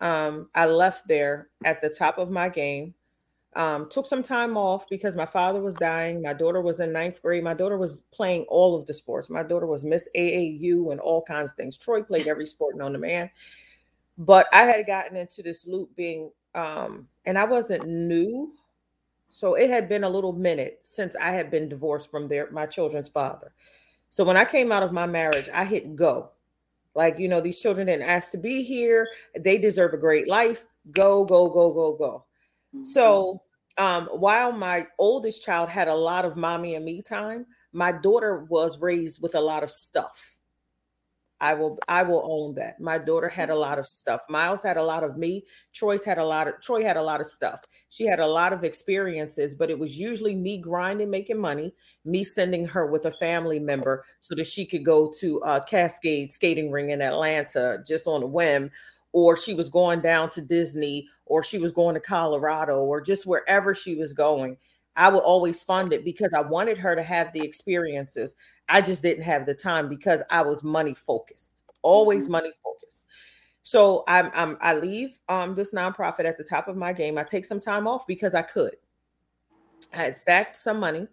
S1: Um, I left there at the top of my game. Um, took some time off because my father was dying. My daughter was in ninth grade. My daughter was playing all of the sports. My daughter was Miss AAU and all kinds of things. Troy played every sport known to man. But I had gotten into this loop being, um, and I wasn't new so it had been a little minute since I had been divorced from their my children's father. So when I came out of my marriage, I hit go. Like, you know, these children didn't ask to be here. They deserve a great life. Go, go, go, go, go. Mm-hmm. So um, while my oldest child had a lot of mommy and me time, my daughter was raised with a lot of stuff. I will I will own that. My daughter had a lot of stuff. Miles had a lot of me. Troy's had a lot of Troy had a lot of stuff. She had a lot of experiences, but it was usually me grinding, making money, me sending her with a family member so that she could go to a Cascade skating ring in Atlanta just on a whim, or she was going down to Disney, or she was going to Colorado, or just wherever she was going. I would always fund it because I wanted her to have the experiences. I just didn't have the time because I was money focused, always mm-hmm. money focused. So I'm, I'm I leave um, this nonprofit at the top of my game. I take some time off because I could. I had stacked some money.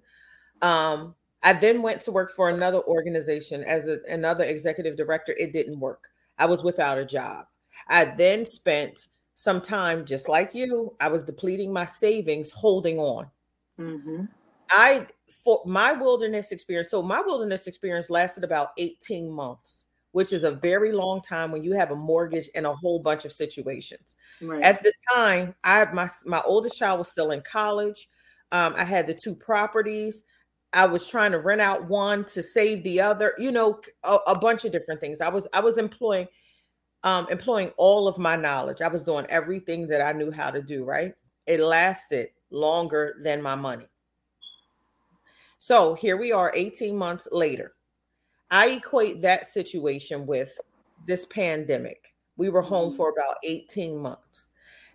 S1: Um, I then went to work for another organization as a, another executive director. It didn't work. I was without a job. I then spent some time, just like you, I was depleting my savings, holding on. Mm-hmm. I for my wilderness experience. So my wilderness experience lasted about 18 months, which is a very long time when you have a mortgage and a whole bunch of situations. Right. At the time, I my my oldest child was still in college. Um, I had the two properties. I was trying to rent out one to save the other. You know, a, a bunch of different things. I was I was employing um, employing all of my knowledge. I was doing everything that I knew how to do. Right. It lasted longer than my money. So here we are 18 months later. I equate that situation with this pandemic. We were home mm-hmm. for about 18 months.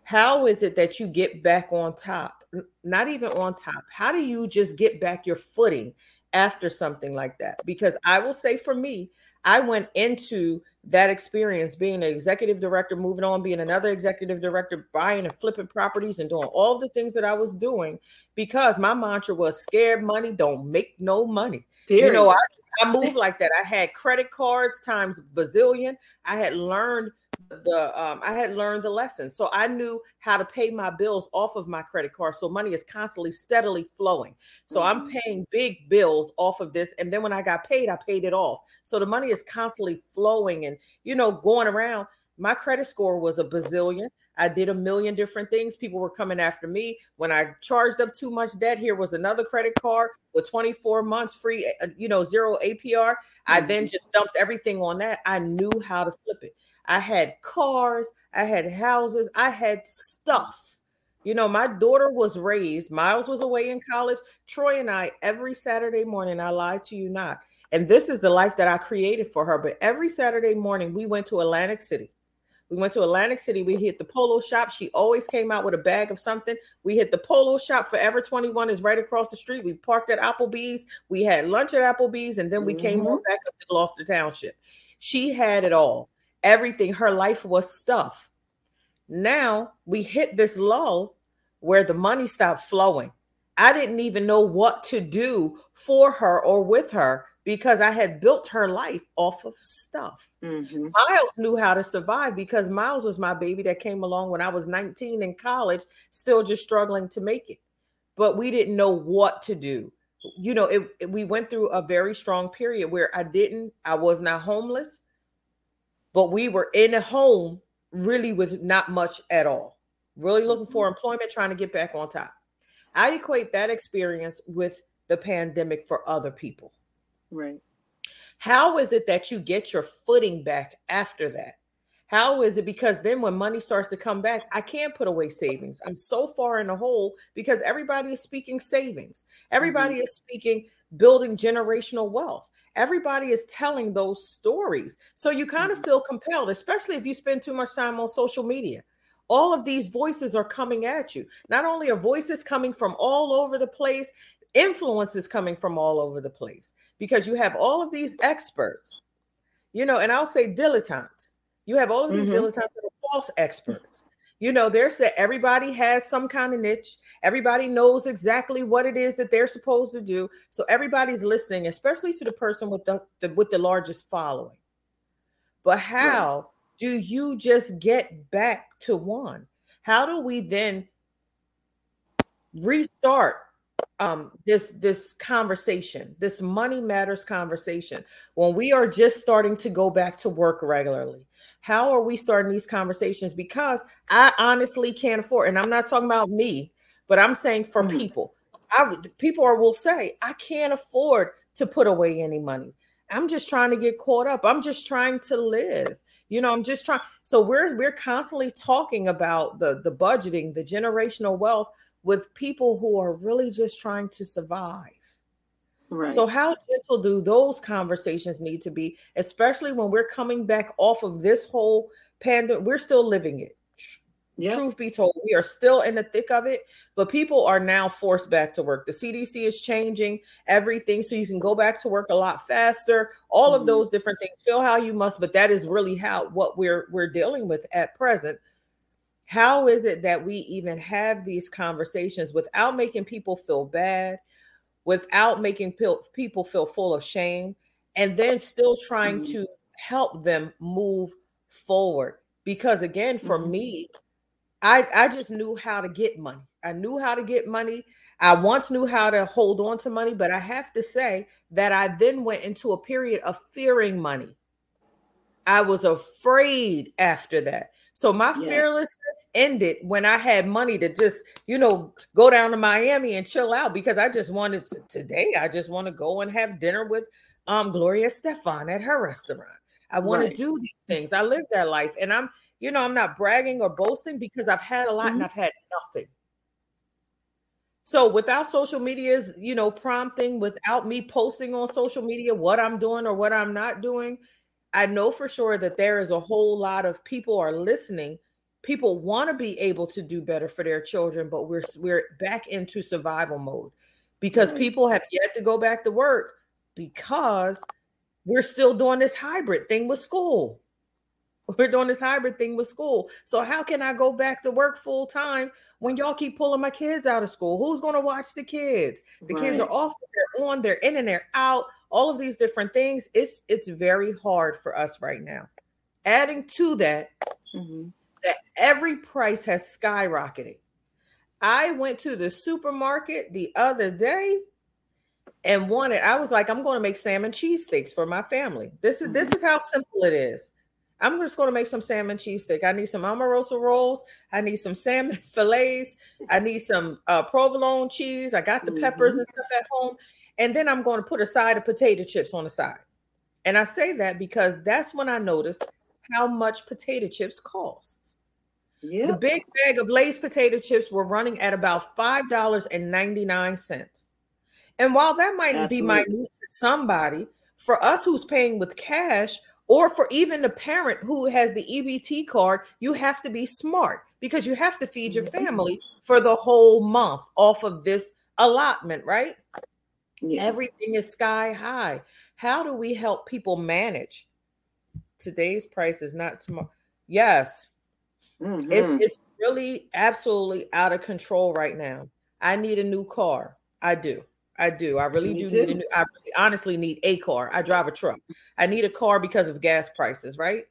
S1: How is it that you get back on top? Not even on top. How do you just get back your footing after something like that? Because I will say for me, I went into that experience being an executive director, moving on, being another executive director, buying and flipping properties and doing all the things that I was doing because my mantra was scared money don't make no money. Period. You know, I, I moved like that. I had credit cards times bazillion. I had learned the um, I had learned the lesson. So I knew how to pay my bills off of my credit card. So money is constantly steadily flowing. So mm-hmm. I'm paying big bills off of this. And then when I got paid, I paid it off. So the money is constantly flowing and you know going around. My credit score was a bazillion. I did a million different things. People were coming after me. When I charged up too much debt, here was another credit card with 24 months free, uh, you know, zero APR. I then mm-hmm. just dumped everything on that. I knew how to flip it. I had cars, I had houses, I had stuff. You know, my daughter was raised, Miles was away in college. Troy and I, every Saturday morning, I lie to you not. And this is the life that I created for her. But every Saturday morning, we went to Atlantic City. We went to Atlantic City. We hit the polo shop. She always came out with a bag of something. We hit the polo shop. Forever 21 is right across the street. We parked at Applebee's. We had lunch at Applebee's, and then we mm-hmm. came on back up to Gloucester Township. She had it all. Everything. Her life was stuff. Now we hit this lull where the money stopped flowing. I didn't even know what to do for her or with her because I had built her life off of stuff. Mm-hmm. Miles knew how to survive because Miles was my baby that came along when I was 19 in college, still just struggling to make it. But we didn't know what to do. You know, it, it, we went through a very strong period where I didn't, I was not homeless, but we were in a home really with not much at all. Really looking for mm-hmm. employment, trying to get back on top. I equate that experience with the pandemic for other people.
S2: Right.
S1: How is it that you get your footing back after that? How is it? Because then when money starts to come back, I can't put away savings. I'm so far in the hole because everybody is speaking savings. Everybody mm-hmm. is speaking building generational wealth. Everybody is telling those stories. So you kind of mm-hmm. feel compelled, especially if you spend too much time on social media. All of these voices are coming at you. Not only are voices coming from all over the place, influence is coming from all over the place because you have all of these experts, you know, and I'll say dilettantes. You have all of these mm-hmm. dilettantes that are false experts. You know, they're said everybody has some kind of niche. Everybody knows exactly what it is that they're supposed to do. So everybody's listening, especially to the person with the, the with the largest following. But how right. do you just get back to one? How do we then restart um, this this conversation, this money matters conversation, when we are just starting to go back to work regularly, how are we starting these conversations? Because I honestly can't afford, and I'm not talking about me, but I'm saying for mm-hmm. people. I people are will say I can't afford to put away any money. I'm just trying to get caught up. I'm just trying to live. You know, I'm just trying. So we're we're constantly talking about the the budgeting, the generational wealth with people who are really just trying to survive. Right. So, how gentle do those conversations need to be, especially when we're coming back off of this whole pandemic? We're still living it. Yep. Truth be told, we are still in the thick of it, but people are now forced back to work. The CDC is changing everything so you can go back to work a lot faster. All mm-hmm. of those different things. Feel how you must, but that is really how what we're we're dealing with at present how is it that we even have these conversations without making people feel bad, without making people feel full of shame, and then still trying mm-hmm. to help them move forward? Because again, for mm-hmm. me, I, I just knew how to get money. I knew how to get money. I once knew how to hold on to money, but I have to say that I then went into a period of fearing money. I was afraid after that. So my yeah. fearlessness ended when I had money to just, you know, go down to Miami and chill out because I just wanted to today. I just want to go and have dinner with um Gloria Estefan at her restaurant. I want right. to do these things. I live that life and I'm, you know, I'm not bragging or boasting because I've had a lot mm-hmm. and I've had nothing. So without social media's, you know, prompting, without me posting on social media what I'm doing or what I'm not doing, I know for sure that there is a whole lot of people are listening. People want to be able to do better for their children, but we're we're back into survival mode because people have yet to go back to work because we're still doing this hybrid thing with school. We're doing this hybrid thing with school. So how can I go back to work full time when y'all keep pulling my kids out of school? Who's going to watch the kids? The right. kids are off, they're on, they're in and they're out all of these different things it's it's very hard for us right now adding to that mm-hmm. that every price has skyrocketed i went to the supermarket the other day and wanted i was like i'm going to make salmon cheesesteaks for my family this is mm-hmm. this is how simple it is i'm just going to make some salmon cheesesteak i need some Amoroso rolls i need some salmon fillets i need some uh, provolone cheese i got the peppers mm-hmm. and stuff at home and then I'm going to put a side of potato chips on the side. And I say that because that's when I noticed how much potato chips costs. Yep. The big bag of Lay's potato chips were running at about $5.99. And while that might Absolutely. be minute to somebody, for us who's paying with cash, or for even the parent who has the EBT card, you have to be smart because you have to feed your
S2: Mm-hmm.
S1: family for the whole month off of this allotment, right?
S2: Yeah.
S1: Everything is sky high. How do we help people manage? Today's price is not tomorrow. Yes,
S2: Mhm.
S1: it's it's really absolutely out of control right now. I need a new car. I do. I do. I really
S2: Me
S1: do need a new. I really honestly need a car. I drive a truck. I need a car because of gas prices, right?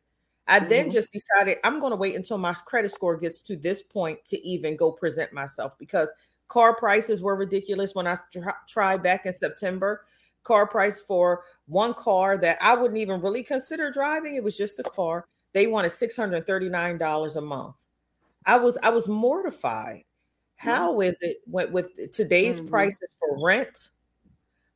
S1: I then
S2: Mhm.
S1: just decided I'm going to wait until my credit score gets to this point to even go present myself because car prices were ridiculous when I tr- tried back in September. Car price for one car that I wouldn't even really consider driving. It was just a car. They wanted $639 a month. I was I was mortified. How is it with, with today's
S2: Mhm.
S1: prices for rent,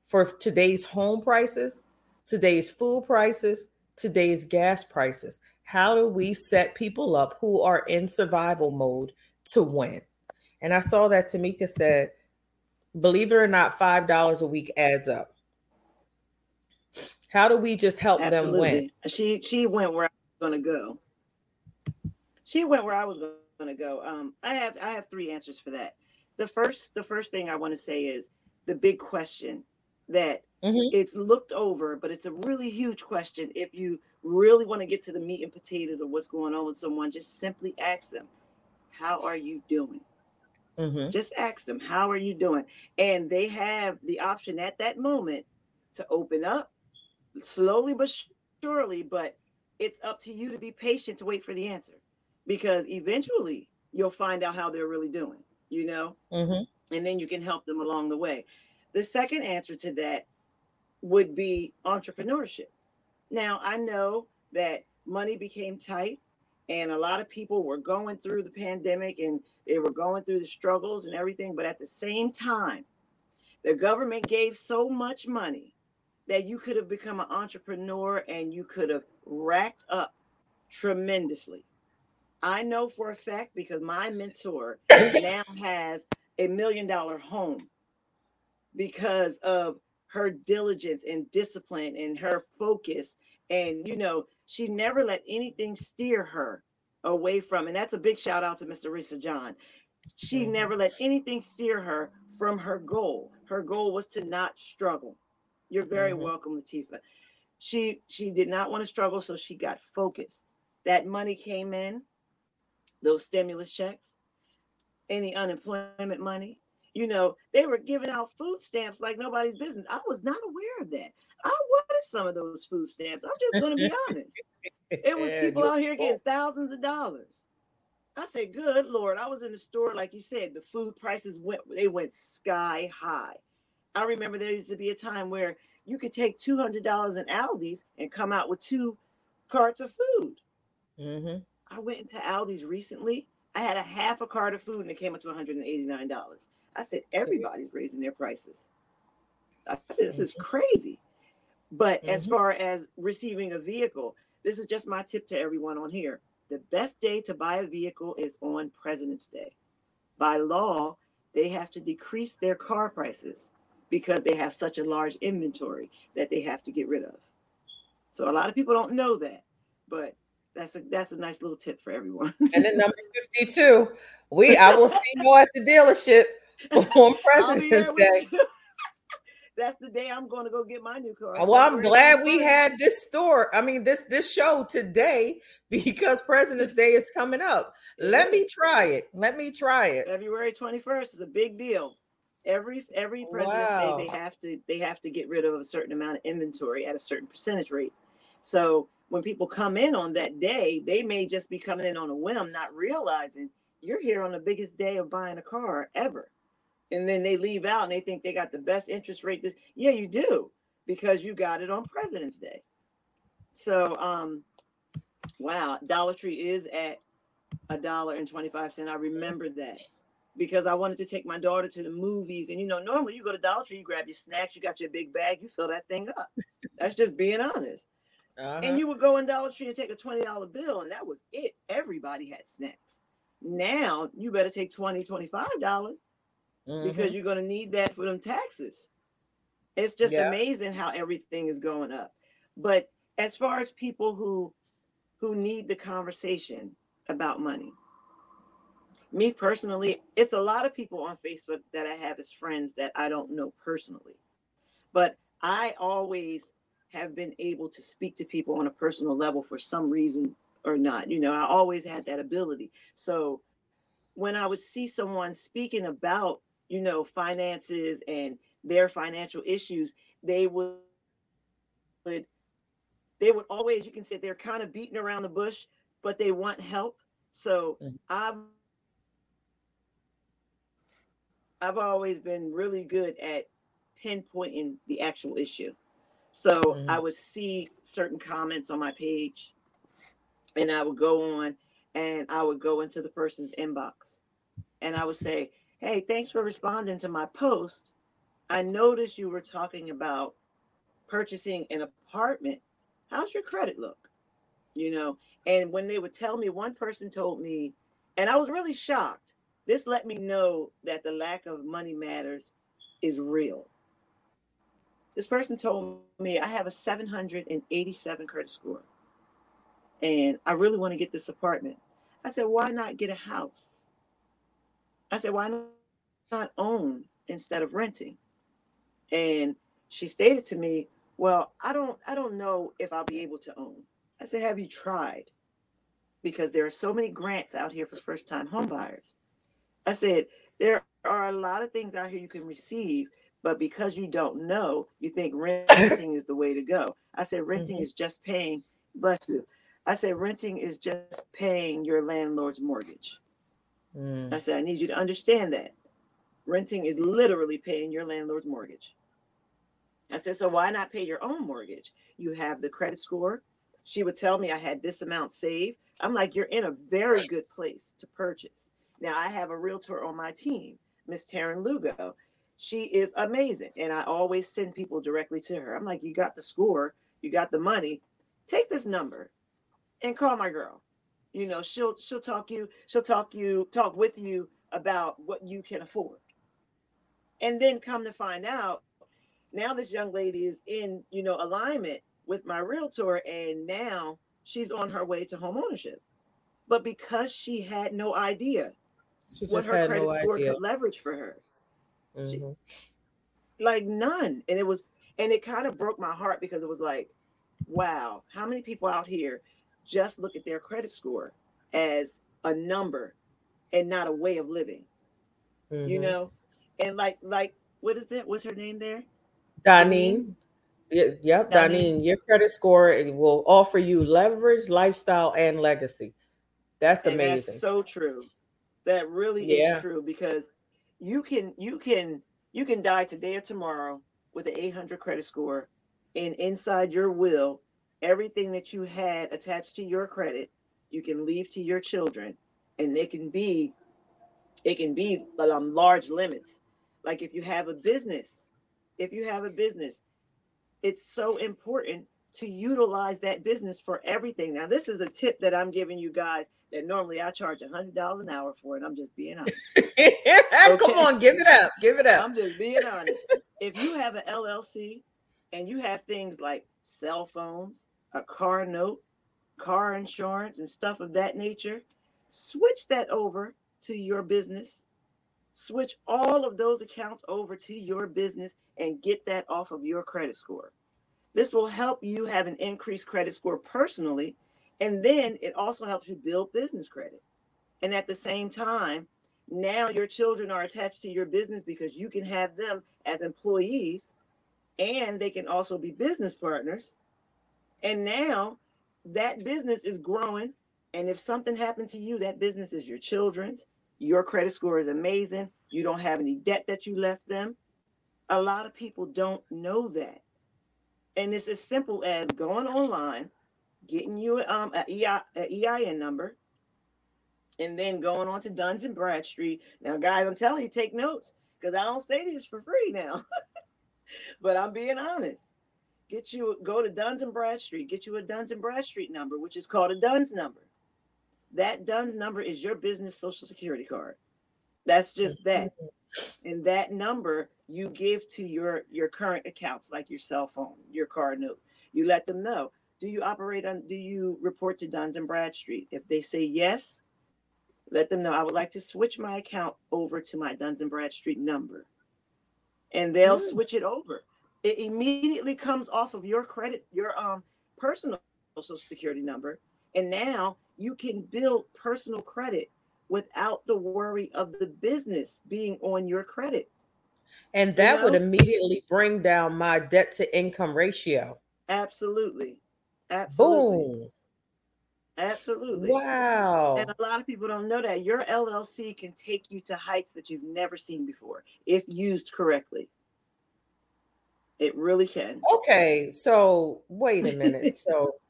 S1: for today's home prices, today's food prices, today's gas prices? How do we set people up who are in survival mode to win? And I saw that Tamika said, believe it or not, $5 a week adds up. How do we just help them win?
S2: She she went where I was going to go. She went where I was going to go. Um, I have I have three answers for that. The first the first thing I want to say is the big question that
S1: Mhm.
S2: it's looked over, but it's a really huge question. If you really want to get to the meat and potatoes of what's going on with someone, just simply ask them, "How are you doing?"
S1: Mhm.
S2: Just ask them, "How are you doing?" And they have the option at that moment to open up slowly but surely, but it's up to you to be patient to wait for the answer because eventually you'll find out how they're really doing, you know,
S1: Mhm.
S2: and then you can help them along the way. The second answer to that would be entrepreneurship. Now, I know that money became tight and a lot of people were going through the pandemic and they were going through the struggles and everything, but at the same time, the government gave so much money that you could have become an entrepreneur and you could have racked up tremendously. I know for a fact because my mentor now has a million dollar home because of her diligence and discipline and her focus. And, you know, she never let anything steer her away from, and that's a big shout out to Mr. Risa John. She
S1: Mhm.
S2: never let anything steer her from her goal. Her goal was to not struggle. You're very
S1: Mhm.
S2: welcome, Latifa. She she did not want to struggle, so she got focused. That money came in, those stimulus checks, any unemployment money. You know, they were giving out food stamps like nobody's business. I was not aware of that. I wanted some of those food stamps. I'm just going to be honest. It was people out here getting thousands of dollars. I said, "Good Lord!" I was in the store, like you said, the food prices went they went sky high. I remember there used to be a time where you could take two hundred dollars in Aldi's and come out with two carts of food.
S1: Mhm.
S2: I went into Aldi's recently. I had a half a cart of food and it came up to one hundred and eighty nine dollars. I said, "Everybody's raising their prices." I said, "This is crazy." But as
S1: Mhm.
S2: far as receiving a vehicle, this is just my tip to everyone on here. The best day to buy a vehicle is on President's Day. By law, they have to decrease their car prices because they have such a large inventory that they have to get rid of. So a lot of people don't know that, but that's a that's a nice little tip for everyone.
S1: And then number 52, we I will see you at the dealership on President's Day.
S2: That's the day I'm going to go get my new car.
S1: Well, I'm glad we had this store. I mean, this this show today because President's Day is coming up. Let me try it. Let me try it.
S2: February 21st is a big deal. Every every President's
S1: Wow.
S2: Day they have to they have to get rid of a certain amount of inventory at a certain percentage rate. So when people come in on that day, they may just be coming in on a whim, not realizing you're here on the biggest day of buying a car ever. And then they leave out and they think they got the best interest rate. This yeah, you do because you got it on President's Day. So um wow, Dollar Tree is at a dollar and 25 cents. I remember that because I wanted to take my daughter to the movies. And you know, normally you go to Dollar Tree, you grab your snacks, you got your big bag, you fill that thing up. That's just being honest.
S1: Uh-huh.
S2: And you would go in Dollar Tree and take a $20 bill, and that was it. Everybody had snacks. Now you better take $20, $25
S1: Mhm.
S2: because you're going to need that for them taxes. It's just
S1: Yeah.
S2: amazing how everything is going up. But as far as people who who need the conversation about money me personally it's a lot of people on facebook that i have as friends that i don't know personally but i always have been able to speak to people on a personal level for some reason or not you know i always had that ability. So when i would see someone speaking about you know finances and their financial issues they would they would always you can say they're kind of beating around the bush but they want help. So mm-hmm. i've i've always been really good at pinpointing the actual issue so mm-hmm. i would see certain comments on my page and i would go on and i would go into the person's inbox and i would say hey thanks for responding to my post i noticed you were talking about purchasing an apartment how's your credit look? You know, and when they would tell me, one person told me, and I was really shocked. This let me know that the lack of money matters is real. This person told me I have a 787 credit score and I really want to get this apartment. I said, why not get a house? I said, why not own instead of renting? And she stated to me, well, I don't I don't know if I'll be able to own. I said, have you tried? Because there are so many grants out here for first time homebuyers. I said, there are a lot of things out here you can receive, but because you don't know, you think renting is the way to go. I said, renting mm-hmm. is just paying, bless you. I said, renting is just paying your landlord's mortgage. Mm. I said, I need you to understand that. Renting is literally paying your landlord's mortgage. I said, so why not pay your own mortgage? You have the credit score. She would tell me I had this amount saved. I'm like, you're in a very good place to purchase. Now I have a realtor on my team, Miss Taryn Lugo. She is amazing. And I always send people directly to her. I'm like, you got the score, you got the money. Take this number and call my girl. You know, she'll she'll talk you, she'll talk you, talk with you about what you can afford. And then come to find out, now this young lady is in you know alignment with my realtor and now she's on her way to home ownership but because she had no idea what her credit no score idea. could leverage for her mm-hmm. like none and it was and it kind of broke my heart because it was like wow how many people out here just look at their credit score as a number and not a way of living mm-hmm. you know and like like what is it what's her name there
S1: Donine. Yep, Donine. Your credit score will offer you leverage, lifestyle, and legacy. That's amazing.
S2: That's so true. That really yeah. is true because you can you can you can die today or tomorrow with an 800 credit score, and inside your will, everything that you had attached to your credit, you can leave to your children, and it can be it can be um, large limits. Like if you have a business if you have a business, it's so important to utilize that business for everything. Now, this is a tip that I'm giving you guys that normally I charge a hundred dollars an hour for, and I'm just being honest. okay?
S1: Come on, give it up, give it up.
S2: I'm just being honest. if you have an LLC and you have things like cell phones, a car note, car insurance, and stuff of that nature, switch that over to your business switch all of those accounts over to your business and get that off of your credit score. This will help you have an increased credit score personally. And then it also helps you build business credit. And at the same time, now your children are attached to your business because you can have them as employees and they can also be business partners. And now that business is growing. And if something happened to you, that business is your children's your credit score is amazing. You don't have any debt that you left them. A lot of people don't know that. And it's as simple as going online, getting you um, an EIN number, and then going on to Duns and Bradstreet. Now, guys, I'm telling you, take notes because I don't say this for free now. but I'm being honest. Get you go to Duns and Bradstreet, get you a Duns and Bradstreet number, which is called a Duns number. That DUNS number is your business social security card. That's just that. And that number you give to your your current accounts like your cell phone, your card note. You let them know do you operate on do you report to Duns and Bradstreet? If they say yes, let them know I would like to switch my account over to my Duns and Bradstreet number. And they'll mm. switch it over. It immediately comes off of your credit, your um personal social security number. And now you can build personal credit without the worry of the business being on your credit.
S1: And that you know? would immediately bring down my debt to income ratio.
S2: Absolutely. Absolutely. Boom. Absolutely.
S1: Wow.
S2: And a lot of people don't know that your LLC can take you to heights that you've never seen before if used correctly. It really can.
S1: Okay. So, wait a minute. so,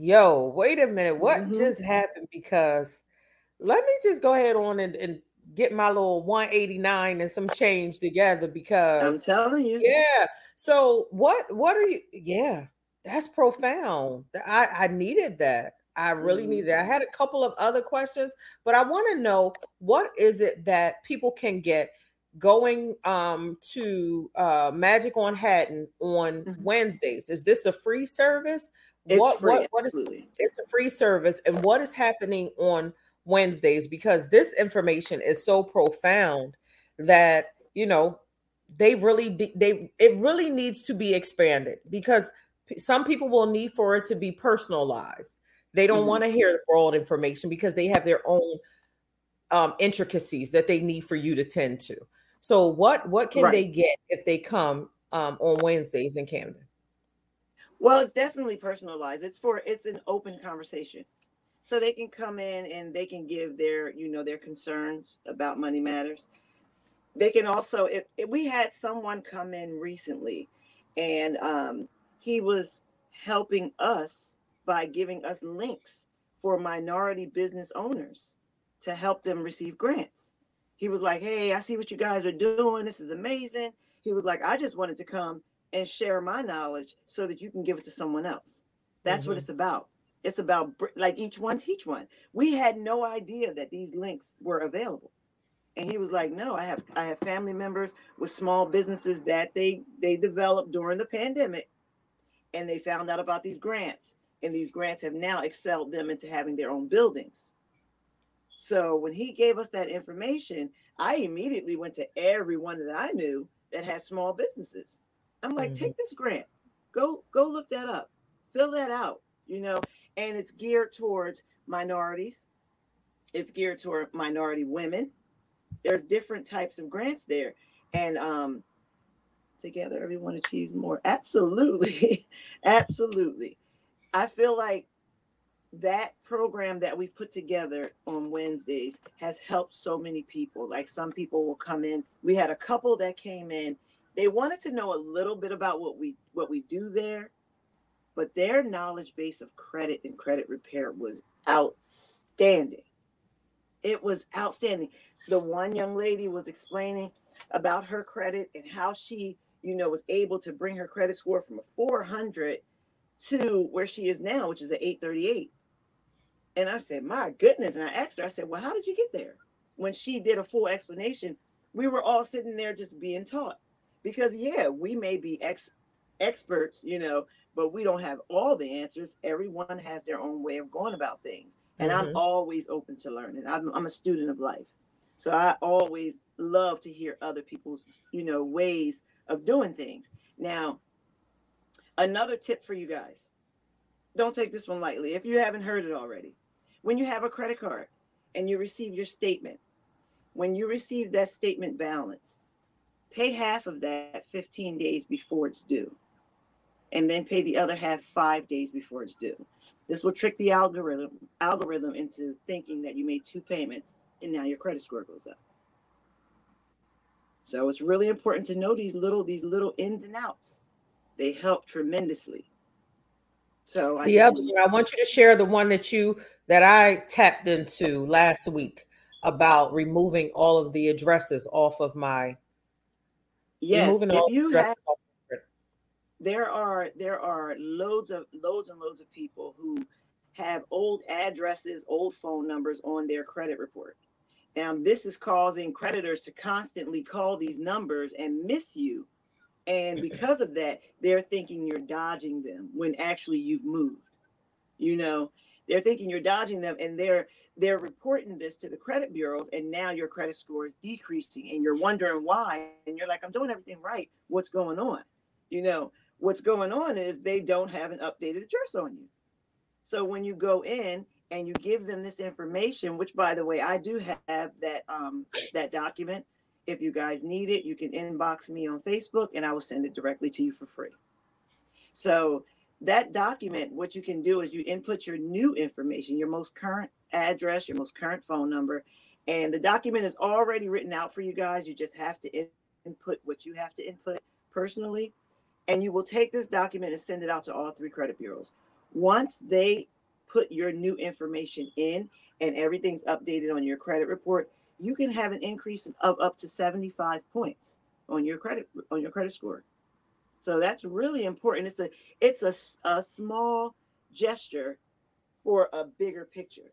S1: yo, wait a minute. What mm-hmm. just happened? Because let me just go ahead on and, and get my little 189 and some change together because
S2: I'm telling you.
S1: Yeah. So what what are you yeah, that's profound. I I needed that. I really mm-hmm. needed that. I had a couple of other questions, but I want to know what is it that people can get going um to uh Magic on Haddon on mm-hmm. Wednesdays. Is this a free service?
S2: It's
S1: what
S2: free,
S1: what what is it's a free service and what is happening on Wednesdays because this information is so profound that you know they really they it really needs to be expanded because some people will need for it to be personalized. They don't mm-hmm. want to hear the broad information because they have their own um, intricacies that they need for you to tend to. So what what can right. they get if they come um, on Wednesdays in Camden?
S2: Well, it's definitely personalized. It's for it's an open conversation. So they can come in and they can give their you know their concerns about money matters. They can also if, if we had someone come in recently and um, he was helping us by giving us links for minority business owners to help them receive grants. He was like hey i see what you guys are doing. This is amazing. He was like i just wanted to come and share my knowledge so that you can give it to someone else that's mm-hmm. what it's about it's about like each one teach one. We had no idea that these links were available. And he was like, "No, I have I have family members with small businesses that they they developed during the pandemic and they found out about these grants and these grants have now excelled them into having their own buildings." So when he gave us that information, I immediately went to everyone that I knew that had small businesses. I'm like, mm-hmm. "Take this grant. Go go look that up. Fill that out." You know, and it's geared towards minorities. It's geared toward minority women. There are different types of grants there, and um, together everyone achieves more. Absolutely, absolutely. I feel like that program that we put together on Wednesdays has helped so many people. Like some people will come in. We had a couple that came in. They wanted to know a little bit about what we what we do there but their knowledge base of credit and credit repair was outstanding. It was outstanding. The one young lady was explaining about her credit and how she, you know, was able to bring her credit score from a 400 to where she is now, which is an 838. And I said, My goodness. And I asked her, I said, Well, how did you get there? When she did a full explanation, we were all sitting there just being taught. Because, yeah, we may be ex- experts, you know, but we don't have all the answers. Everyone has their own way of going about things. And mm-hmm. I'm always open to learning. I'm, I'm a student of life. So I always love to hear other people's, you know, ways of doing things. Now, another tip for you guys. Don't take this one lightly if you haven't heard it already. When you have a credit card and you receive your statement, when you receive that statement balance, pay half of that 15 days before it's due and then pay the other half five days before it's due. This will trick the algorithm algorithm into thinking that you made two payments and now your credit score goes up. So it's really important to know these little these little ins and outs. They help tremendously. So
S1: the I other one, I want you to share the one that you that I tapped into last week about removing all of the addresses off of my
S2: yes, removing all you have, there are there are loads of loads and loads of people who have old addresses, old phone numbers on their credit report. Now, this is causing creditors to constantly call these numbers and miss you And because of that, they're thinking you're dodging them when actually you've moved. You know, they're thinking you're dodging them and they're they're reporting this to the credit bureaus and now your credit score is decreasing and you're wondering why and you're like i'm doing everything right. What's going on? You know what's going on is they don't have an updated address on you. So when you go in and you give them this information which by the way i do have that um that document. If you guys need it you can inbox me on facebook and i will send it directly to you for free. So that document, what you can do is you input your new information, your most current address, your most current phone number, and the document is already written out for you guys. You just have to input what you have to input personally, and you will take this document and send it out to all three credit bureaus. Once they put your new information in and everything's updated on your credit report, you can have an increase of up to 75 points on your credit on your credit score. So that's really important. It's a it's a, a small gesture for a bigger picture.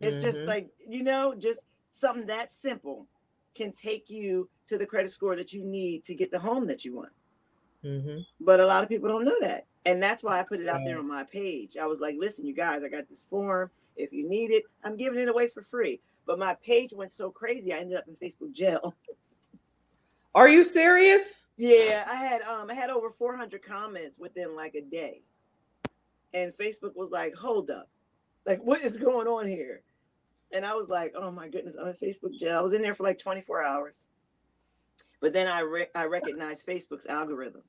S2: It's mm-hmm. just like, you know, just something that simple can take you to the credit score that you need to get the home that you want. Mm-hmm. But a lot of people don't know that. And that's why I put it out there on my page. I was like, listen, you guys, I got this form. If you need it, I'm giving it away for free. But my page went so crazy, I ended up in Facebook jail.
S1: Are you serious?
S2: Yeah, I had um I had over 400 comments within like a day. And Facebook was like, "Hold up. Like what is going on here?" And I was like, "Oh my goodness, I'm in Facebook jail." I was in there for like 24 hours. But then I re- I recognized Facebook's algorithm.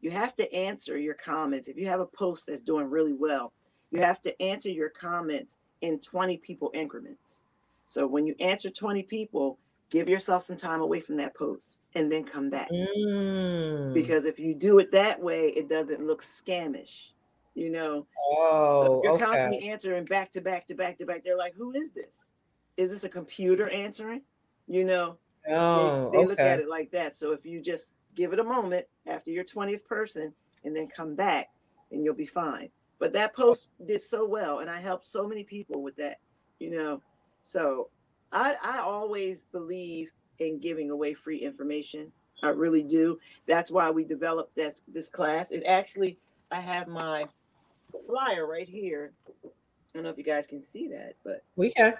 S2: You have to answer your comments. If you have a post that's doing really well, you have to answer your comments in 20 people increments. So when you answer 20 people, give yourself some time away from that post and then come back. Mm. Because if you do it that way, it doesn't look scamish. You know, oh, you're okay. constantly answering back to back to back to back. They're like, who is this? Is this a computer answering? You know, oh, they, they okay. look at it like that. So if you just give it a moment after your 20th person and then come back, and you'll be fine. But that post did so well, and I helped so many people with that, you know. So I, I always believe in giving away free information. I really do. That's why we developed this this class. And actually, I have my flyer right here. I don't know if you guys can see that, but
S1: we can.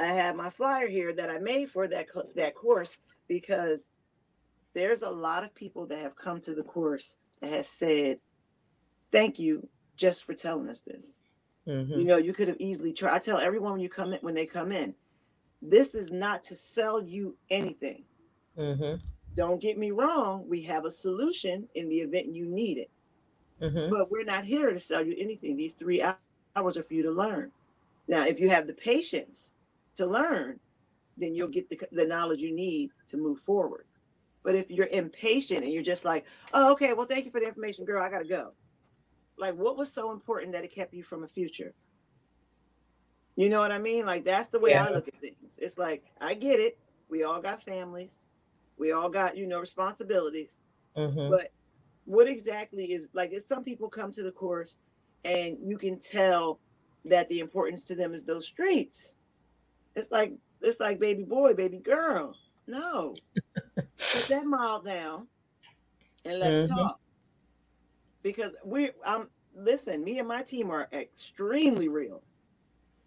S2: I have my flyer here that I made for that that course because there's a lot of people that have come to the course that has said, "Thank you just for telling us this." Mm-hmm. You know, you could have easily tried. I tell everyone when you come in when they come in, this is not to sell you anything. Mm-hmm. Don't get me wrong. We have a solution in the event you need it. Mm-hmm. But we're not here to sell you anything. These three hours are for you to learn. Now, if you have the patience to learn, then you'll get the, the knowledge you need to move forward. But if you're impatient and you're just like, oh, okay, well, thank you for the information, girl, I got to go. Like, what was so important that it kept you from a future? You know what I mean? Like that's the way yeah. I look at things. It's like I get it. We all got families. We all got, you know, responsibilities. Mm-hmm. But what exactly is like if some people come to the course and you can tell that the importance to them is those streets. It's like it's like baby boy, baby girl. No. Put that mile down and let's mm-hmm. talk. Because we I'm listen, me and my team are extremely real.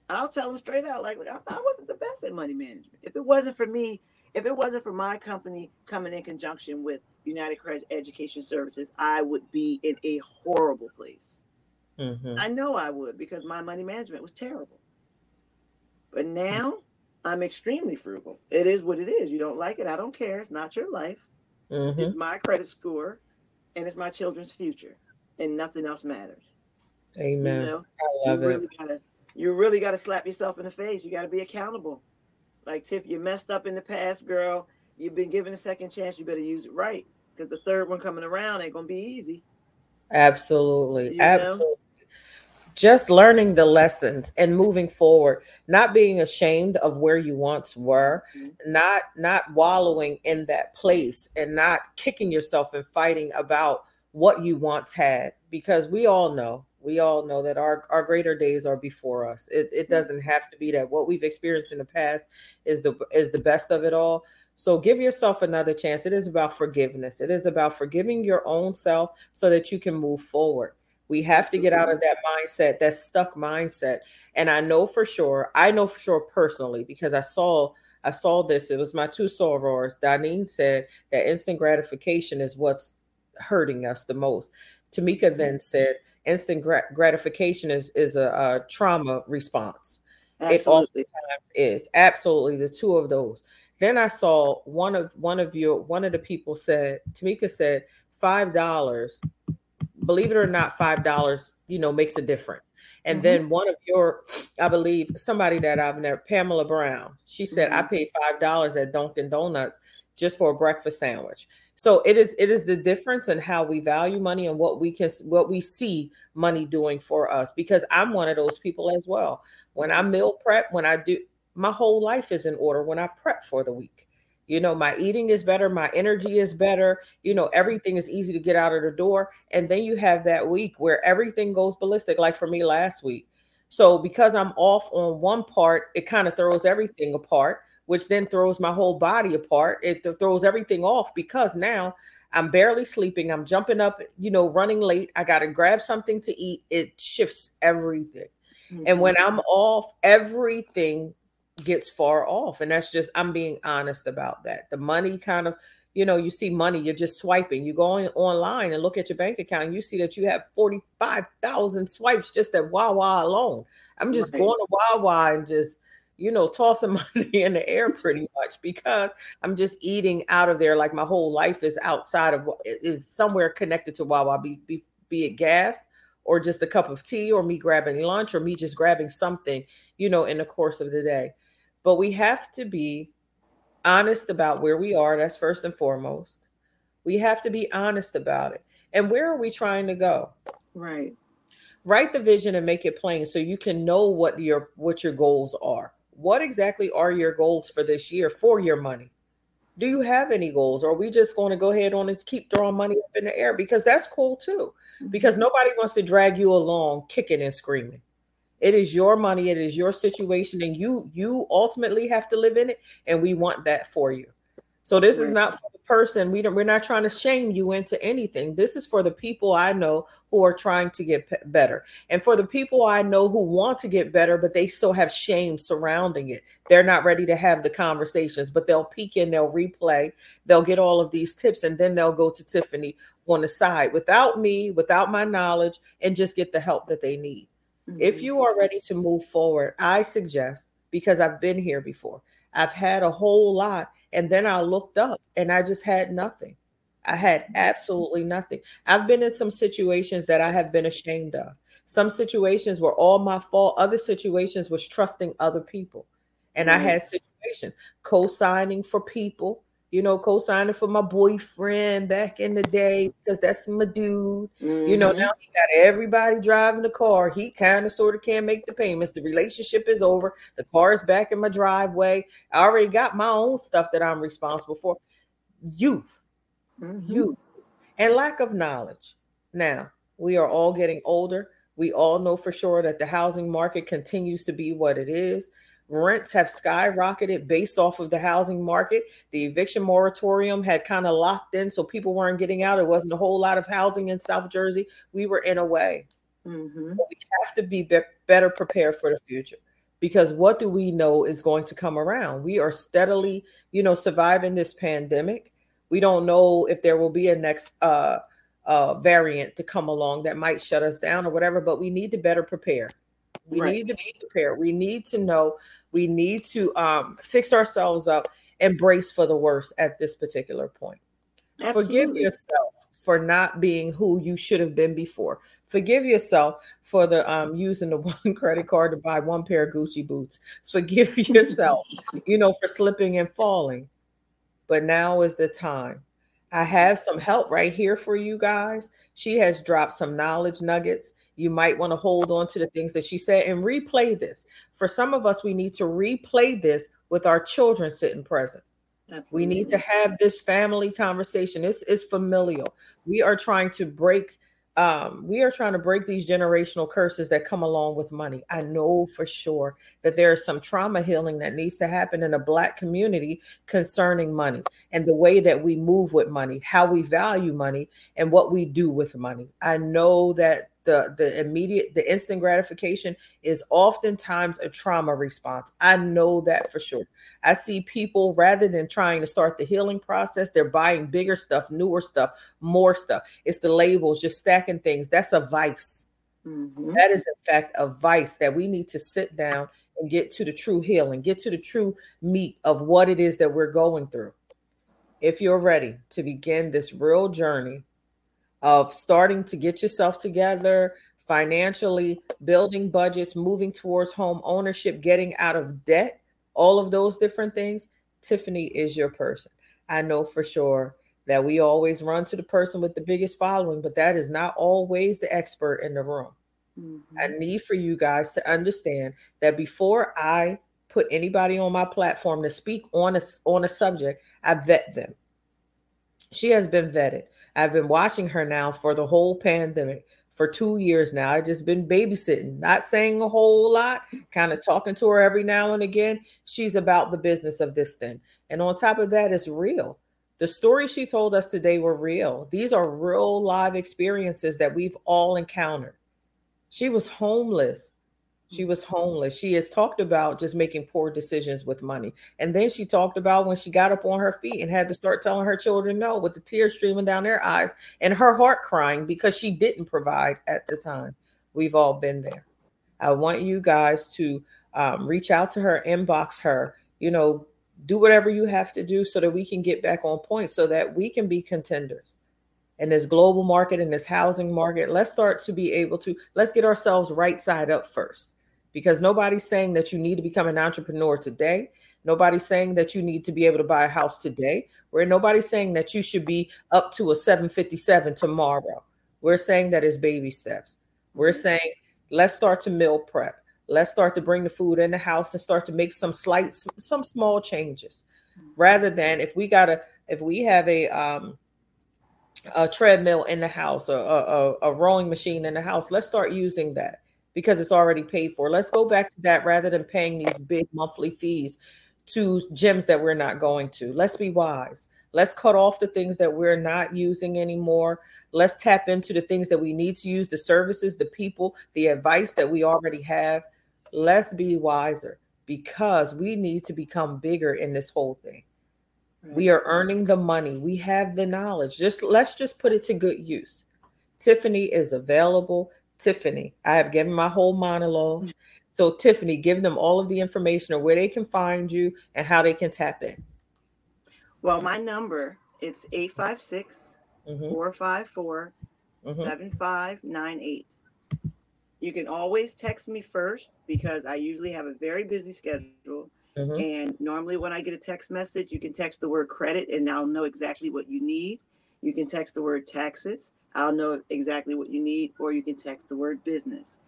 S2: I'll tell them straight out, like, I, I wasn't the best at money management. If it wasn't for me, if it wasn't for my company coming in conjunction with United Credit Education Services, I would be in a horrible place. Mm-hmm. I know I would because my money management was terrible. But now I'm extremely frugal. It is what it is. You don't like it, I don't care. It's not your life. Mm-hmm. It's my credit score and it's my children's future, and nothing else matters.
S1: Amen. You know, I love
S2: you really it. Gotta, you really got to slap yourself in the face. You got to be accountable. Like Tiff, you messed up in the past, girl. You've been given a second chance. You better use it right because the third one coming around ain't gonna be easy.
S1: Absolutely, you absolutely. Know? Just learning the lessons and moving forward, not being ashamed of where you once were, mm-hmm. not not wallowing in that place, and not kicking yourself and fighting about what you once had, because we all know we all know that our, our greater days are before us. It, it mm. doesn't have to be that what we've experienced in the past is the is the best of it all. So give yourself another chance. It is about forgiveness. It is about forgiving your own self so that you can move forward. We have to get out of that mindset, that stuck mindset. And I know for sure, I know for sure personally, because I saw I saw this. It was my two sorors. Danine said that instant gratification is what's hurting us the most. Tamika mm-hmm. then said instant gratification is is a, a trauma response. Absolutely. It oftentimes is absolutely the two of those. Then I saw one of one of your one of the people said Tamika said five dollars. Believe it or not, five dollars you know makes a difference. And mm-hmm. then one of your, I believe somebody that I've never, Pamela Brown, she said mm-hmm. I paid five dollars at Dunkin' Donuts just for a breakfast sandwich. So it is it is the difference in how we value money and what we can what we see money doing for us. Because I'm one of those people as well. When I meal prep, when I do my whole life is in order when I prep for the week. You know, my eating is better, my energy is better, you know, everything is easy to get out of the door. And then you have that week where everything goes ballistic, like for me last week. So because I'm off on one part, it kind of throws everything apart, which then throws my whole body apart. It th- throws everything off because now I'm barely sleeping. I'm jumping up, you know, running late. I got to grab something to eat. It shifts everything. Mm-hmm. And when I'm off, everything gets far off. And that's just, I'm being honest about that. The money kind of, you know, you see money, you're just swiping. You go on, online and look at your bank account, and you see that you have 45,000 swipes just at Wawa alone. I'm just right. going to Wawa and just, you know, tossing money in the air pretty much because I'm just eating out of there. Like my whole life is outside of is somewhere connected to Wawa, be, be, be it gas or just a cup of tea or me grabbing lunch or me just grabbing something, you know, in the course of the day. But we have to be honest about where we are. That's first and foremost. We have to be honest about it. And where are we trying to go?
S2: Right.
S1: Write the vision and make it plain so you can know what your what your goals are. What exactly are your goals for this year for your money? Do you have any goals? Or are we just going to go ahead on and keep throwing money up in the air? Because that's cool too. Because mm-hmm. nobody wants to drag you along kicking and screaming. It is your money, it is your situation, and you you ultimately have to live in it. And we want that for you. So this is not for the person. We don't. We're not trying to shame you into anything. This is for the people I know who are trying to get p- better, and for the people I know who want to get better, but they still have shame surrounding it. They're not ready to have the conversations, but they'll peek in, they'll replay, they'll get all of these tips, and then they'll go to Tiffany on the side without me, without my knowledge, and just get the help that they need. Mm-hmm. If you are ready to move forward, I suggest because I've been here before. I've had a whole lot and then I looked up and I just had nothing. I had absolutely nothing. I've been in some situations that I have been ashamed of. Some situations were all my fault. Other situations was trusting other people. And mm-hmm. I had situations co-signing for people you know, co-signing for my boyfriend back in the day because that's my dude. Mm-hmm. You know, mm-hmm. now he got everybody driving the car. He kind of sort of can't make the payments. The relationship is over. The car is back in my driveway. I already got my own stuff that I'm responsible for. Youth, mm-hmm. youth, and lack of knowledge. Now, we are all getting older. We all know for sure that the housing market continues to be what it is. Rents have skyrocketed based off of the housing market. The eviction moratorium had kind of locked in, so people weren't getting out. It wasn't a whole lot of housing in South Jersey. We were in a way. Mm-hmm. We have to be, be better prepared for the future because what do we know is going to come around? We are steadily, you know, surviving this pandemic. We don't know if there will be a next uh, uh, variant to come along that might shut us down or whatever, but we need to better prepare. We right. need to be prepared. We need to know. We need to um, fix ourselves up and brace for the worst at this particular point. Absolutely. Forgive yourself for not being who you should have been before. Forgive yourself for the um, using the one credit card to buy one pair of Gucci boots. Forgive yourself, you know, for slipping and falling. But now is the time I have some help right here for you guys. She has dropped some knowledge nuggets. You might want to hold on to the things that she said and replay this. For some of us, we need to replay this with our children sitting present. Absolutely. We need to have this family conversation. This is familial. We are trying to break um, we are trying to break these generational curses that come along with money. I know for sure that there is some trauma healing that needs to happen in a Black community concerning money and the way that we move with money, how we value money, and what we do with money. I know that the the immediate the instant gratification is oftentimes a trauma response. I know that for sure. I see people rather than trying to start the healing process they're buying bigger stuff newer stuff more stuff. It's the labels just stacking things. That's a vice. Mm-hmm. that is in fact a vice that we need to sit down and get to the true healing get to the true meat of what it is that we're going through. If you're ready to begin this real journey of starting to get yourself together financially, building budgets, moving towards home ownership, getting out of debt, all of those different things, Tiffany is your person. I know for sure that we always run to the person with the biggest following, but that is not always the expert in the room. Mm-hmm. I need for you guys to understand that before I put anybody on my platform to speak on a on a subject, I vet them. She has been vetted. I've been watching her now for the whole pandemic for two years now. I've just been babysitting, not saying a whole lot, kind of talking to her every now and again. She's about the business of this thing. And on top of that, it's real. The stories she told us today were real. These are real live experiences that we've all encountered. She was homeless she was homeless. She has talked about just making poor decisions with money. And then she talked about when she got up on her feet and had to start telling her children no with the tears streaming down their eyes and her heart crying because she didn't provide at the time. We've all been there. I want you guys to um, reach out to her, inbox her, you know, do whatever you have to do so that we can get back on point so that we can be contenders in this global market in this housing market let's start to be able to let's get ourselves right side up first because nobody's saying that you need to become an entrepreneur today. Nobody's saying that you need to be able to buy a house today. Where nobody's saying that you should be up to a 757 tomorrow. We're saying that is baby steps. We're mm-hmm. saying let's start to meal prep. Let's start to bring the food in the house and start to make some slight, some small changes, rather than if we got a, if we have a um, a treadmill in the house or a, a, a rowing machine in the house, let's start using that because it's already paid for. Let's go back to that rather than paying these big monthly fees to gyms that we're not going to. Let's be wise. Let's cut off the things that we're not using anymore. Let's tap into the things that we need to use the services, the people, the advice that we already have. Let's be wiser because we need to become bigger in this whole thing. We are earning the money. We have the knowledge. Just let's just put it to good use. Tiffany is available. Tiffany. I have given my whole monologue. So, Tiffany, give them all of the information of where they can find you and how they can tap in.
S2: Well, my number it's 856 454 mm-hmm. 7598. You can always text me first because I usually have a very busy schedule. Mm-hmm. And normally, when I get a text message, you can text the word credit and I'll know exactly what you need. You can text the word taxes I'll know exactly what you need, or you can text the word business.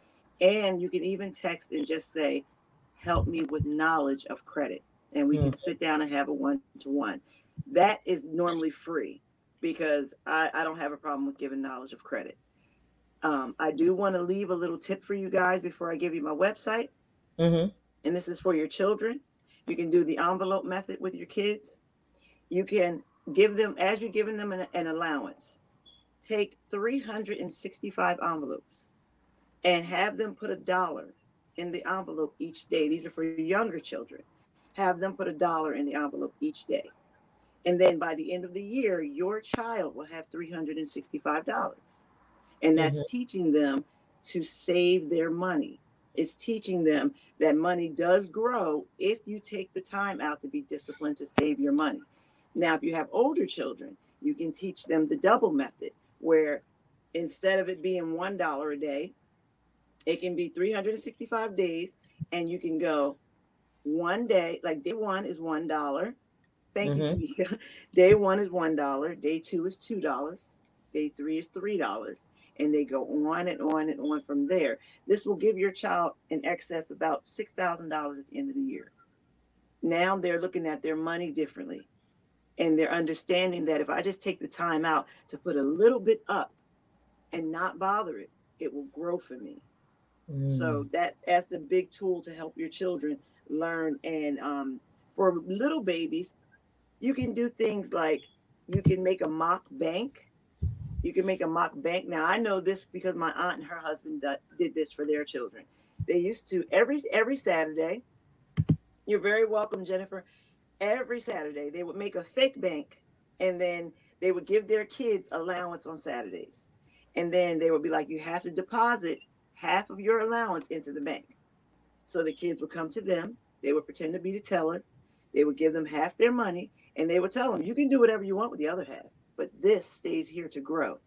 S2: And you can even text and just say, help me with knowledge of credit. And we mm-hmm. can sit down and have a one to one. That is normally free because I, I, don't have a problem with giving knowledge of credit. Um, I do want to leave a little tip for you guys before I give you my website. Mm-hmm. And this is for your children. You can do the envelope method with your kids. You can give them, as you're giving them an, an allowance, take 365 envelopes and have them put a dollar in the envelope each day. These are for younger children. Have them put a dollar in the envelope each day. And then by the end of the year, your child will have $365. And that's mm-hmm. teaching them to save their money. It's teaching them that money does grow if you take the time out to be disciplined to save your money. Now, if you have older children, you can teach them the double method where instead of it being one dollar a day, it can be 365 days, and you can go one day, like day one is one dollar. Thank mm-hmm. you, Tamika. Day one is one dollar, day two is two dollars, day three is three dollars, and they go on and on and on from there. This will give your child in excess about six thousand dollars at the end of the year. Now they're looking at their money differently and they're understanding that if I just take the time out to put a little bit up and not bother it, it will grow for me. Mm. So that that's a big tool to help your children learn. And um, for little babies, you can do things like you can make a mock bank. You can make a mock bank. Now I know this because my aunt and her husband did this for their children. They used to every every Saturday. You're very welcome, Jennifer. Every Saturday they would make a fake bank, and then they would give their kids allowance on Saturdays, and then they would be like, "You have to deposit half of your allowance into the bank." So the kids would come to them. They would pretend to be the teller. They would give them half their money, and they would tell them, you can do whatever you want with the other half, but this stays here to grow.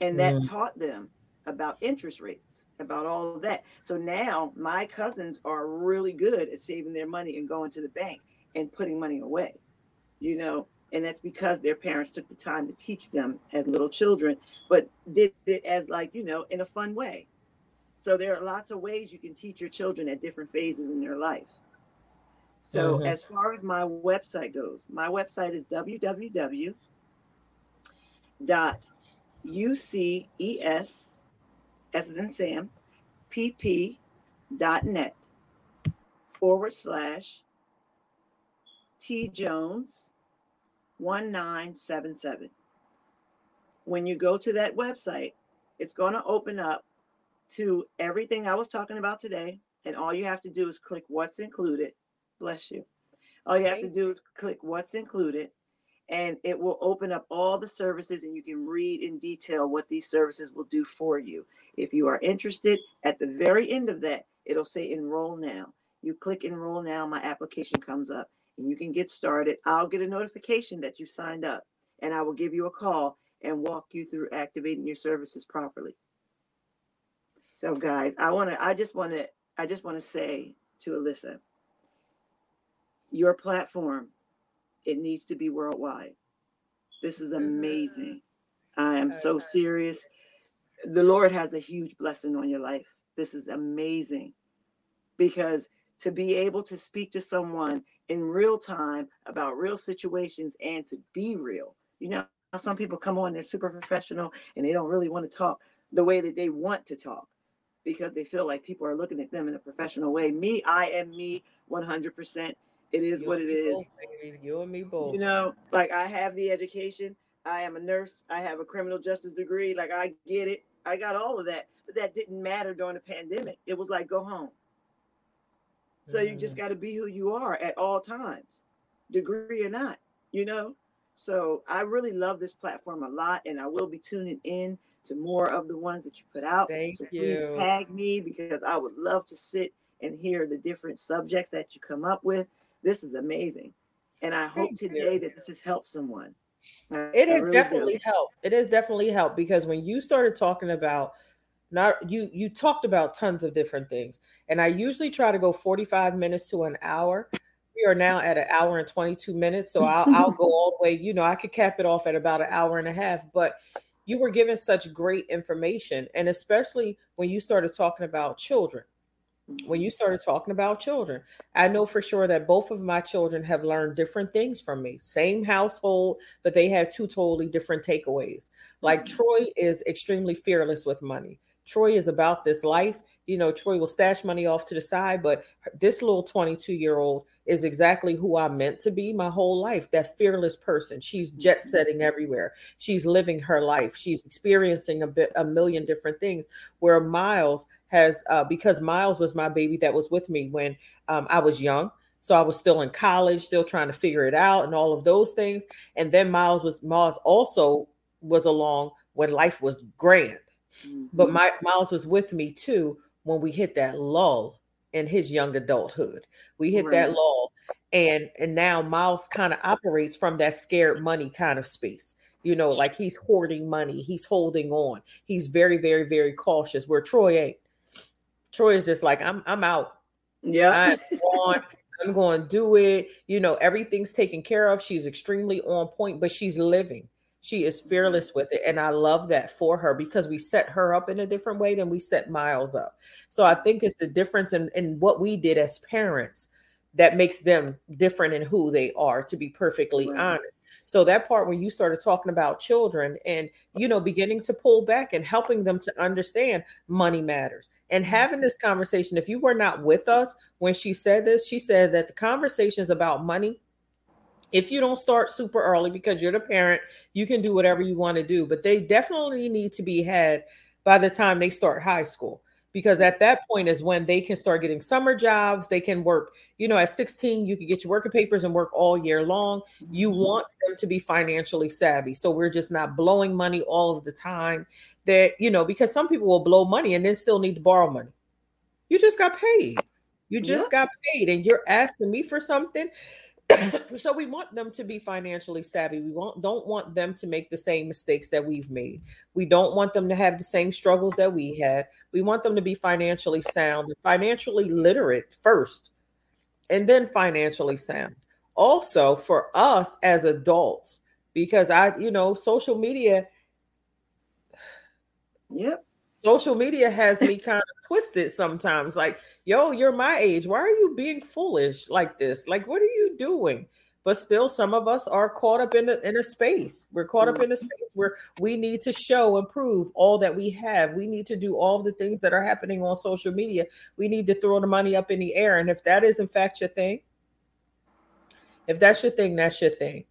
S2: And that mm. taught them about interest rates, about all of that. So now my cousins are really good at saving their money and going to the bank and putting money away, you know, and that's because their parents took the time to teach them as little children, but did it as like, you know, in a fun way. So there are lots of ways you can teach your children at different phases in their life. So mm-hmm. as far as my website goes, my website is www dot uces s is in Sam pp dot net forward slash T Jones 1977. When you go to that website, it's going to open up to everything I was talking about today. And all you have to do is click what's included Bless you. All you have to do is click what's included and it will open up all the services and you can read in detail what these services will do for you. If you are interested, at the very end of that, it'll say enroll now. You click enroll now, my application comes up and you can get started. I'll get a notification that you signed up and I will give you a call and walk you through activating your services properly. So guys, I want to I just want to I just want to say to Alyssa, your platform, it needs to be worldwide. This is mm-hmm. amazing. I am so serious. The Lord has a huge blessing on your life. This is amazing because to be able to speak to someone in real time about real situations and to be real. You know, some people come on, they're super professional and they don't really want to talk the way that they want to talk because they feel like people are looking at them in a professional way. Me, I am me 100%. It is you what it is.
S1: Both, you and me both.
S2: You know, like I have the education. I am a nurse. I have a criminal justice degree. Like I get it. I got all of that. But that didn't matter during the pandemic. It was like go home. So you just mm. got to be who you are at all times, degree or not, you know? So I really love this platform a lot and I will be tuning in to more of the ones that you put out.
S1: Thank
S2: so
S1: you.
S2: Please tag me because I would love to sit and hear the different subjects that you come up with. This is amazing. And I hope Thank today you. that this has helped someone.
S1: I, it has really definitely do. helped. It has definitely helped because when you started talking about not you you talked about tons of different things and i usually try to go 45 minutes to an hour we are now at an hour and 22 minutes so i'll, I'll go all the way you know i could cap it off at about an hour and a half but you were given such great information and especially when you started talking about children when you started talking about children. I know for sure that both of my children have learned different things from me. Same household, but they have two totally different takeaways. Like mm-hmm. Troy is extremely fearless with money. Troy is about this life. You know, Troy will stash money off to the side, but this little 22 year old is exactly who I meant to be my whole life that fearless person. She's jet mm-hmm. setting everywhere. She's living her life. She's experiencing a bit, a million different things. Where Miles has, uh, because Miles was my baby that was with me when um, I was young. So I was still in college, still trying to figure it out and all of those things. And then Miles was, Miles also was along when life was grand. Mm-hmm. But my Miles was with me too when we hit that lull in his young adulthood. We hit right. that lull. And and now Miles kind of operates from that scared money kind of space. You know, like he's hoarding money, he's holding on, he's very, very, very cautious. Where Troy ain't. Troy is just like, I'm I'm out.
S2: Yeah.
S1: I'm on. I'm going to do it. You know, everything's taken care of. She's extremely on point, but she's living. She is mm-hmm. fearless with it. And I love that for her because we set her up in a different way than we set Miles up. So I think it's the difference in, in what we did as parents that makes them different in who they are, to be perfectly right. honest. So that part when you started talking about children and you know beginning to pull back and helping them to understand money matters and mm-hmm. having this conversation. If you were not with us when she said this, she said that the conversations about money if you don't start super early because you're the parent, you can do whatever you want to do, but they definitely need to be had by the time they start high school because at that point is when they can start getting summer jobs. They can work, you know, at 16, you can get your working papers and work all year long. You mm-hmm. want them to be financially savvy. So we're just not blowing money all of the time. That, you know, because some people will blow money and then still need to borrow money. You just got paid. You just got paid and you're asking me for something so we want them to be financially savvy. We want, don't want them to make the same mistakes that we've made. We don't want them to have the same struggles that we had. We want them to be financially sound financially literate first, and then financially sound. Also, for us as adults, because I, you know, social media.
S2: Yep
S1: social media has me kind of twisted sometimes. Like, yo, you're my age. Why are you being foolish like this? Like, what are you doing? But still, some of us are caught up in a, in a space. We're caught up mm. in a space where we need to show and prove all that we have. We need to do all the things that are happening on social media. We need to throw the money up in the air. And if that is, in fact, your thing, if that's your thing, that's your thing.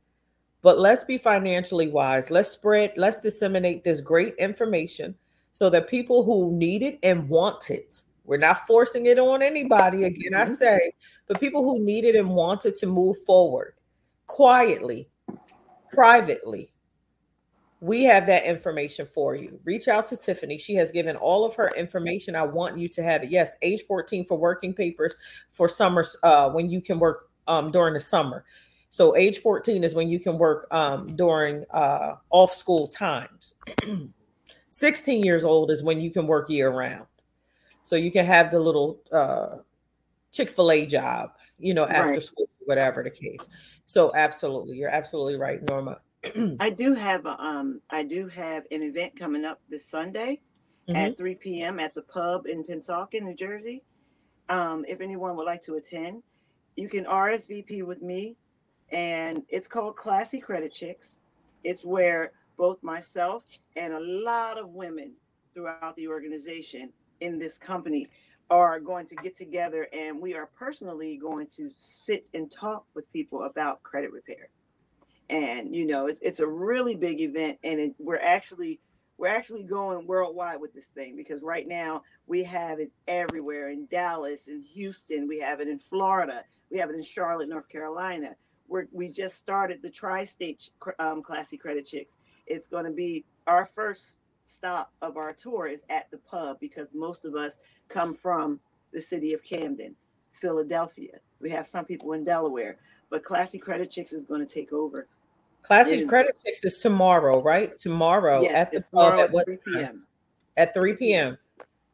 S1: But let's be financially wise. Let's spread, let's disseminate this great information so that people who need it and want it, we're not forcing it on anybody, again, I mm-hmm. say, but people who need it and want it to move forward quietly, privately, we have that information for you. Reach out to Tiffany. She has given all of her information. I want you to have it. Yes, age 14 for working papers for summer uh, when you can work um, during the summer. So age 14 is when you can work um, during uh, off school times. 16 years old is when you can work year round. So you can have the little uh, Chick fil A job, you know, after right. school, whatever the case. So absolutely, you're absolutely right, Norma.
S2: I do have a, um, I do have an event coming up this Sunday mm-hmm. at 3 p.m. at the pub in Pennsauken, New Jersey. Um, if anyone would like to attend, you can RSVP with me, and it's called Classy Credit Chicks. It's where both myself and a lot of women throughout the organization in this company are going to get together and we are personally going to sit and talk with people about credit repair. And you know it's, it's a really big event and it, we're actually we're actually going worldwide with this thing because right now we have it everywhere in dallas in houston we have it in florida we have it in charlotte north carolina. We're, we just started the tri-state um, classy credit chicks it's going to be our first stop of our tour is at the pub because most of us come from the city of Camden, Philadelphia. We have some people in Delaware, but Classy Credit Chicks is going to take over.
S1: Classy Credit Chicks is tomorrow, right? Tomorrow yes, at the pub at what 3 p.m. At 3 p.m.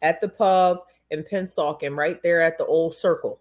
S1: at the pub in Pennsauken, right there at the old circle.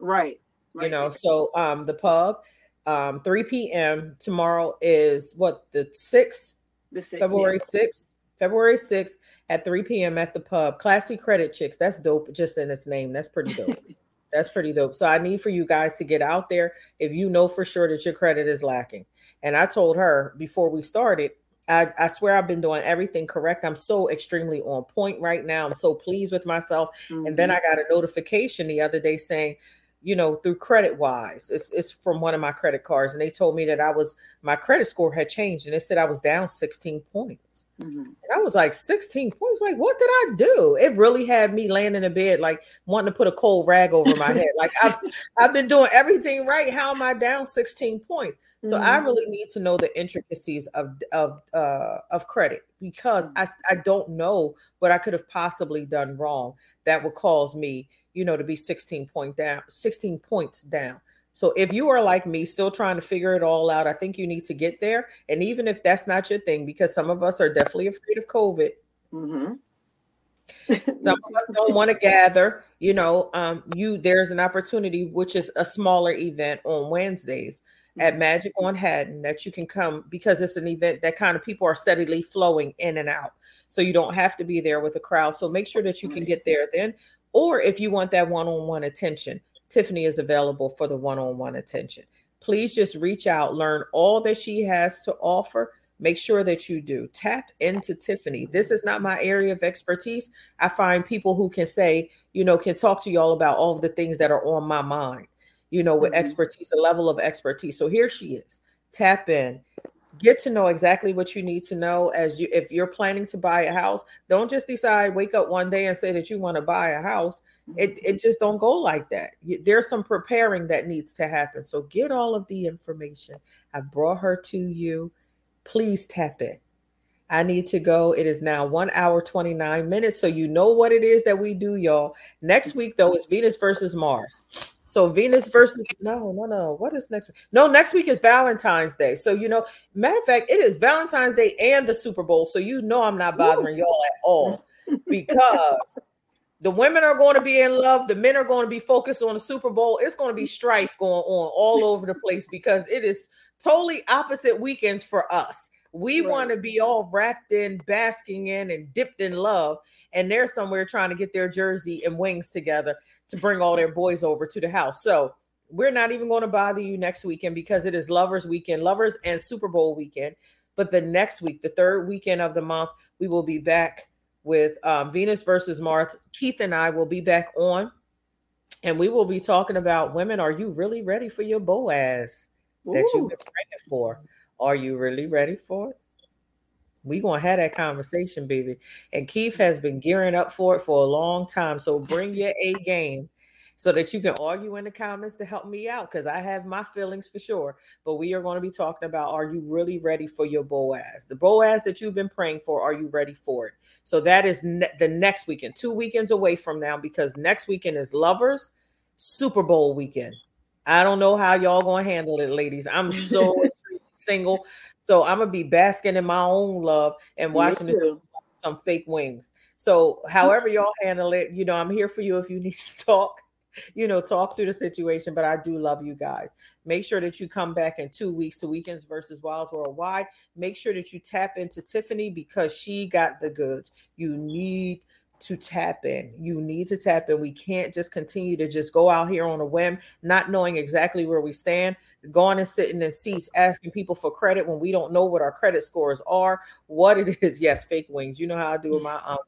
S2: Right.
S1: right. You know, so um the pub um 3 p.m. Tomorrow is what the 6th, the 6th February yeah. 6th. February 6th at 3 p.m. at the pub. Classy Credit Chicks. That's dope just in its name. That's pretty dope. That's pretty dope. So I need for you guys to get out there if you know for sure that your credit is lacking. And I told her before we started, I, I, swear I've been doing everything correct. I'm so extremely on point right now. I'm so pleased with myself. Mm-hmm. And then mm-hmm. I got a notification the other day saying you know, through CreditWise. It's, it's from one of my credit cards. And they told me that I was, my credit score had changed and it said I was down 16 points. Mm-hmm. I was like, 16 points? Like, what did I do? It really had me laying in a bed, like wanting to put a cold rag over my head. Like, I've, I've been doing everything right. How am I down 16 points? So mm-hmm. I really need to know the intricacies of of uh, of credit because mm-hmm. I I don't know what I could have possibly done wrong that would cause me you know, to be 16 point down, 16 points down. So if you are like me, still trying to figure it all out, I think you need to get there. And even if that's not your thing, because some of us are definitely afraid of COVID. Mm-hmm. some of us don't want to gather. You know, um, you there's an opportunity, which is a smaller event on Wednesdays at mm-hmm. Magic on Haddon that you can come because it's an event that kind of people are steadily flowing in and out. So you don't have to be there with a crowd. So make sure that you can get there then. Or if you want that one on one attention, Tiffany is available for the one on one attention. please just reach out, learn all that she has to offer. Make sure that you do tap into Tiffany. This is not my area of expertise. I find people who can say, you know, can talk to y'all about all of the things that are on my mind, you know, with mm-hmm. expertise, a level of expertise. So here she is. Tap in get to know exactly what you need to know as you if you're planning to buy a house don't just decide wake up one day and say that you want to buy a house mm-hmm. it, it just don't go like that there's some preparing that needs to happen so get all of the information i brought her to you please tap in I need to go. It is now one hour, 29 minutes. So you know what it is that we do, y'all. Next mm-hmm. week, though, is Venus versus Mars. So Venus versus no, no, no. What is next week? No, next week is Valentine's Day. So you know, matter of fact, it is Valentine's Day and the Super Bowl. So you know I'm not bothering Ooh. y'all at all because the women are going to be in love, the men are going to be focused on the Super Bowl. It's going to be strife going on all over the place because it is totally opposite weekends for us. We right. want to be all wrapped in, basking in, and dipped in love. And they're somewhere trying to get their jersey and wings together to bring all their boys over to the house. So we're not even going to bother you next weekend because it is Lovers Weekend, Lovers and Super Bowl weekend. But the next week, the third weekend of the month, we will be back with um, Venus versus Mars. Keith and I will be back on, and we will be talking about women. Are you really ready for your Boaz that you've been praying for? Are you really ready for it? We gonna have that conversation, baby. And Keith has been gearing up for it for a long time. So bring your A game so that you can argue in the comments to help me out because I have my feelings for sure. But we are going to be talking about are you really ready for your Boaz? The Boaz that you've been praying for, are you ready for it? So that is ne- the next weekend, two weekends away from now, because next weekend is Lovers Super Bowl weekend. I don't know how y'all gonna handle it, ladies. I'm so single. So I'm gonna be basking in my own love and watching this some fake wings. So however y'all handle it, you know, I'm here for you if you need to talk, you know, talk through the situation. But I do love you guys. Make sure that you come back in two weeks to weekends versus wilds worldwide. Make sure that you tap into Tiffany because she got the goods. You need to tap in. You need to tap in. We can't just continue to just go out here on a whim, not knowing exactly where we stand, going and sitting in seats asking people for credit when we don't know what our credit scores are, what it is. Yes, fake wings. You know how I do with my um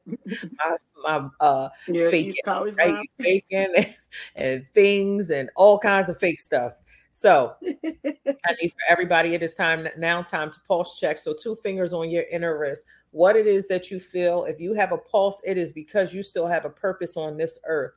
S1: my my uh yeah, fake right? faking and things and all kinds of fake stuff. So I need for everybody, it is time now time to pulse check. So two fingers on your inner wrist. What it is that you feel. If you have a pulse, it is because you still have a purpose on this earth.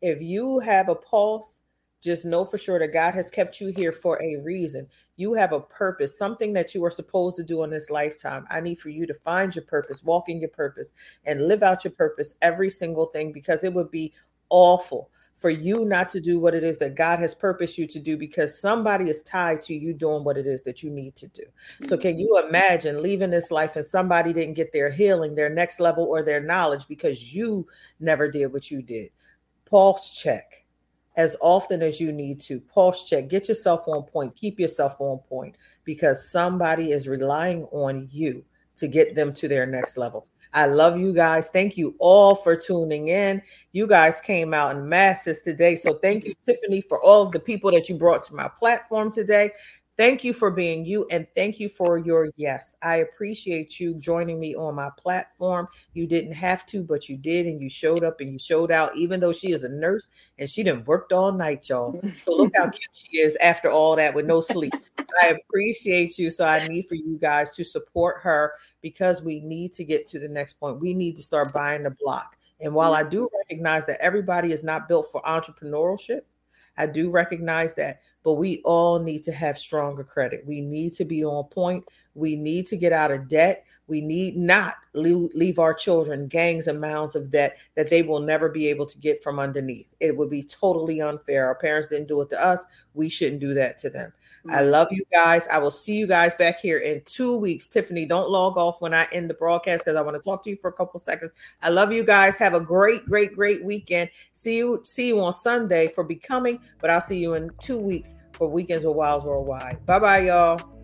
S1: If you have a pulse, just know for sure that God has kept you here for a reason. You have a purpose, something that you are supposed to do in this lifetime. I need for you to find your purpose, walk in your purpose, and live out your purpose every single thing because it would be awful for you not to do what it is that God has purposed you to do because somebody is tied to you doing what it is that you need to do. So, can you mm-hmm. imagine leaving this life and somebody didn't get their healing, their next level, or their knowledge because you never did what you did? Pulse check as often as you need to. Pulse check, get yourself on point, keep yourself on point because somebody is relying on you to get them to their next level. I love you guys. Thank you all for tuning in. You guys came out in masses today. So thank you, Tiffany, for all of the people that you brought to my platform today. Thank you for being you and thank you for your yes. I appreciate you joining me on my platform. You didn't have to, but you did, and you showed up and you showed out, even though she is a nurse and she didn't worked all night, y'all. So look how cute she is after all that with no sleep. I appreciate you. So I need for you guys to support her because we need to get to the next point. We need to start buying the block. And while mm-hmm. I do recognize that everybody is not built for entrepreneurship, I do recognize that, but we all need to have stronger credit. We need to be on point. We need to get out of debt. We need not leave our children gangs and mounds of debt that they will never be able to get from underneath. It would be totally unfair. Our parents didn't do it to us. We shouldn't do that to them. I mm-hmm. love you guys. I will see you guys back here in two weeks. Tiffany, don't log off when I end the broadcast because I want to talk to you for a couple seconds. I love you guys. Have a great, great, great weekend. See you, see you on Sunday for becoming, but I'll see you in two weeks for Weekends with Wilds Worldwide. Bye bye, y'all.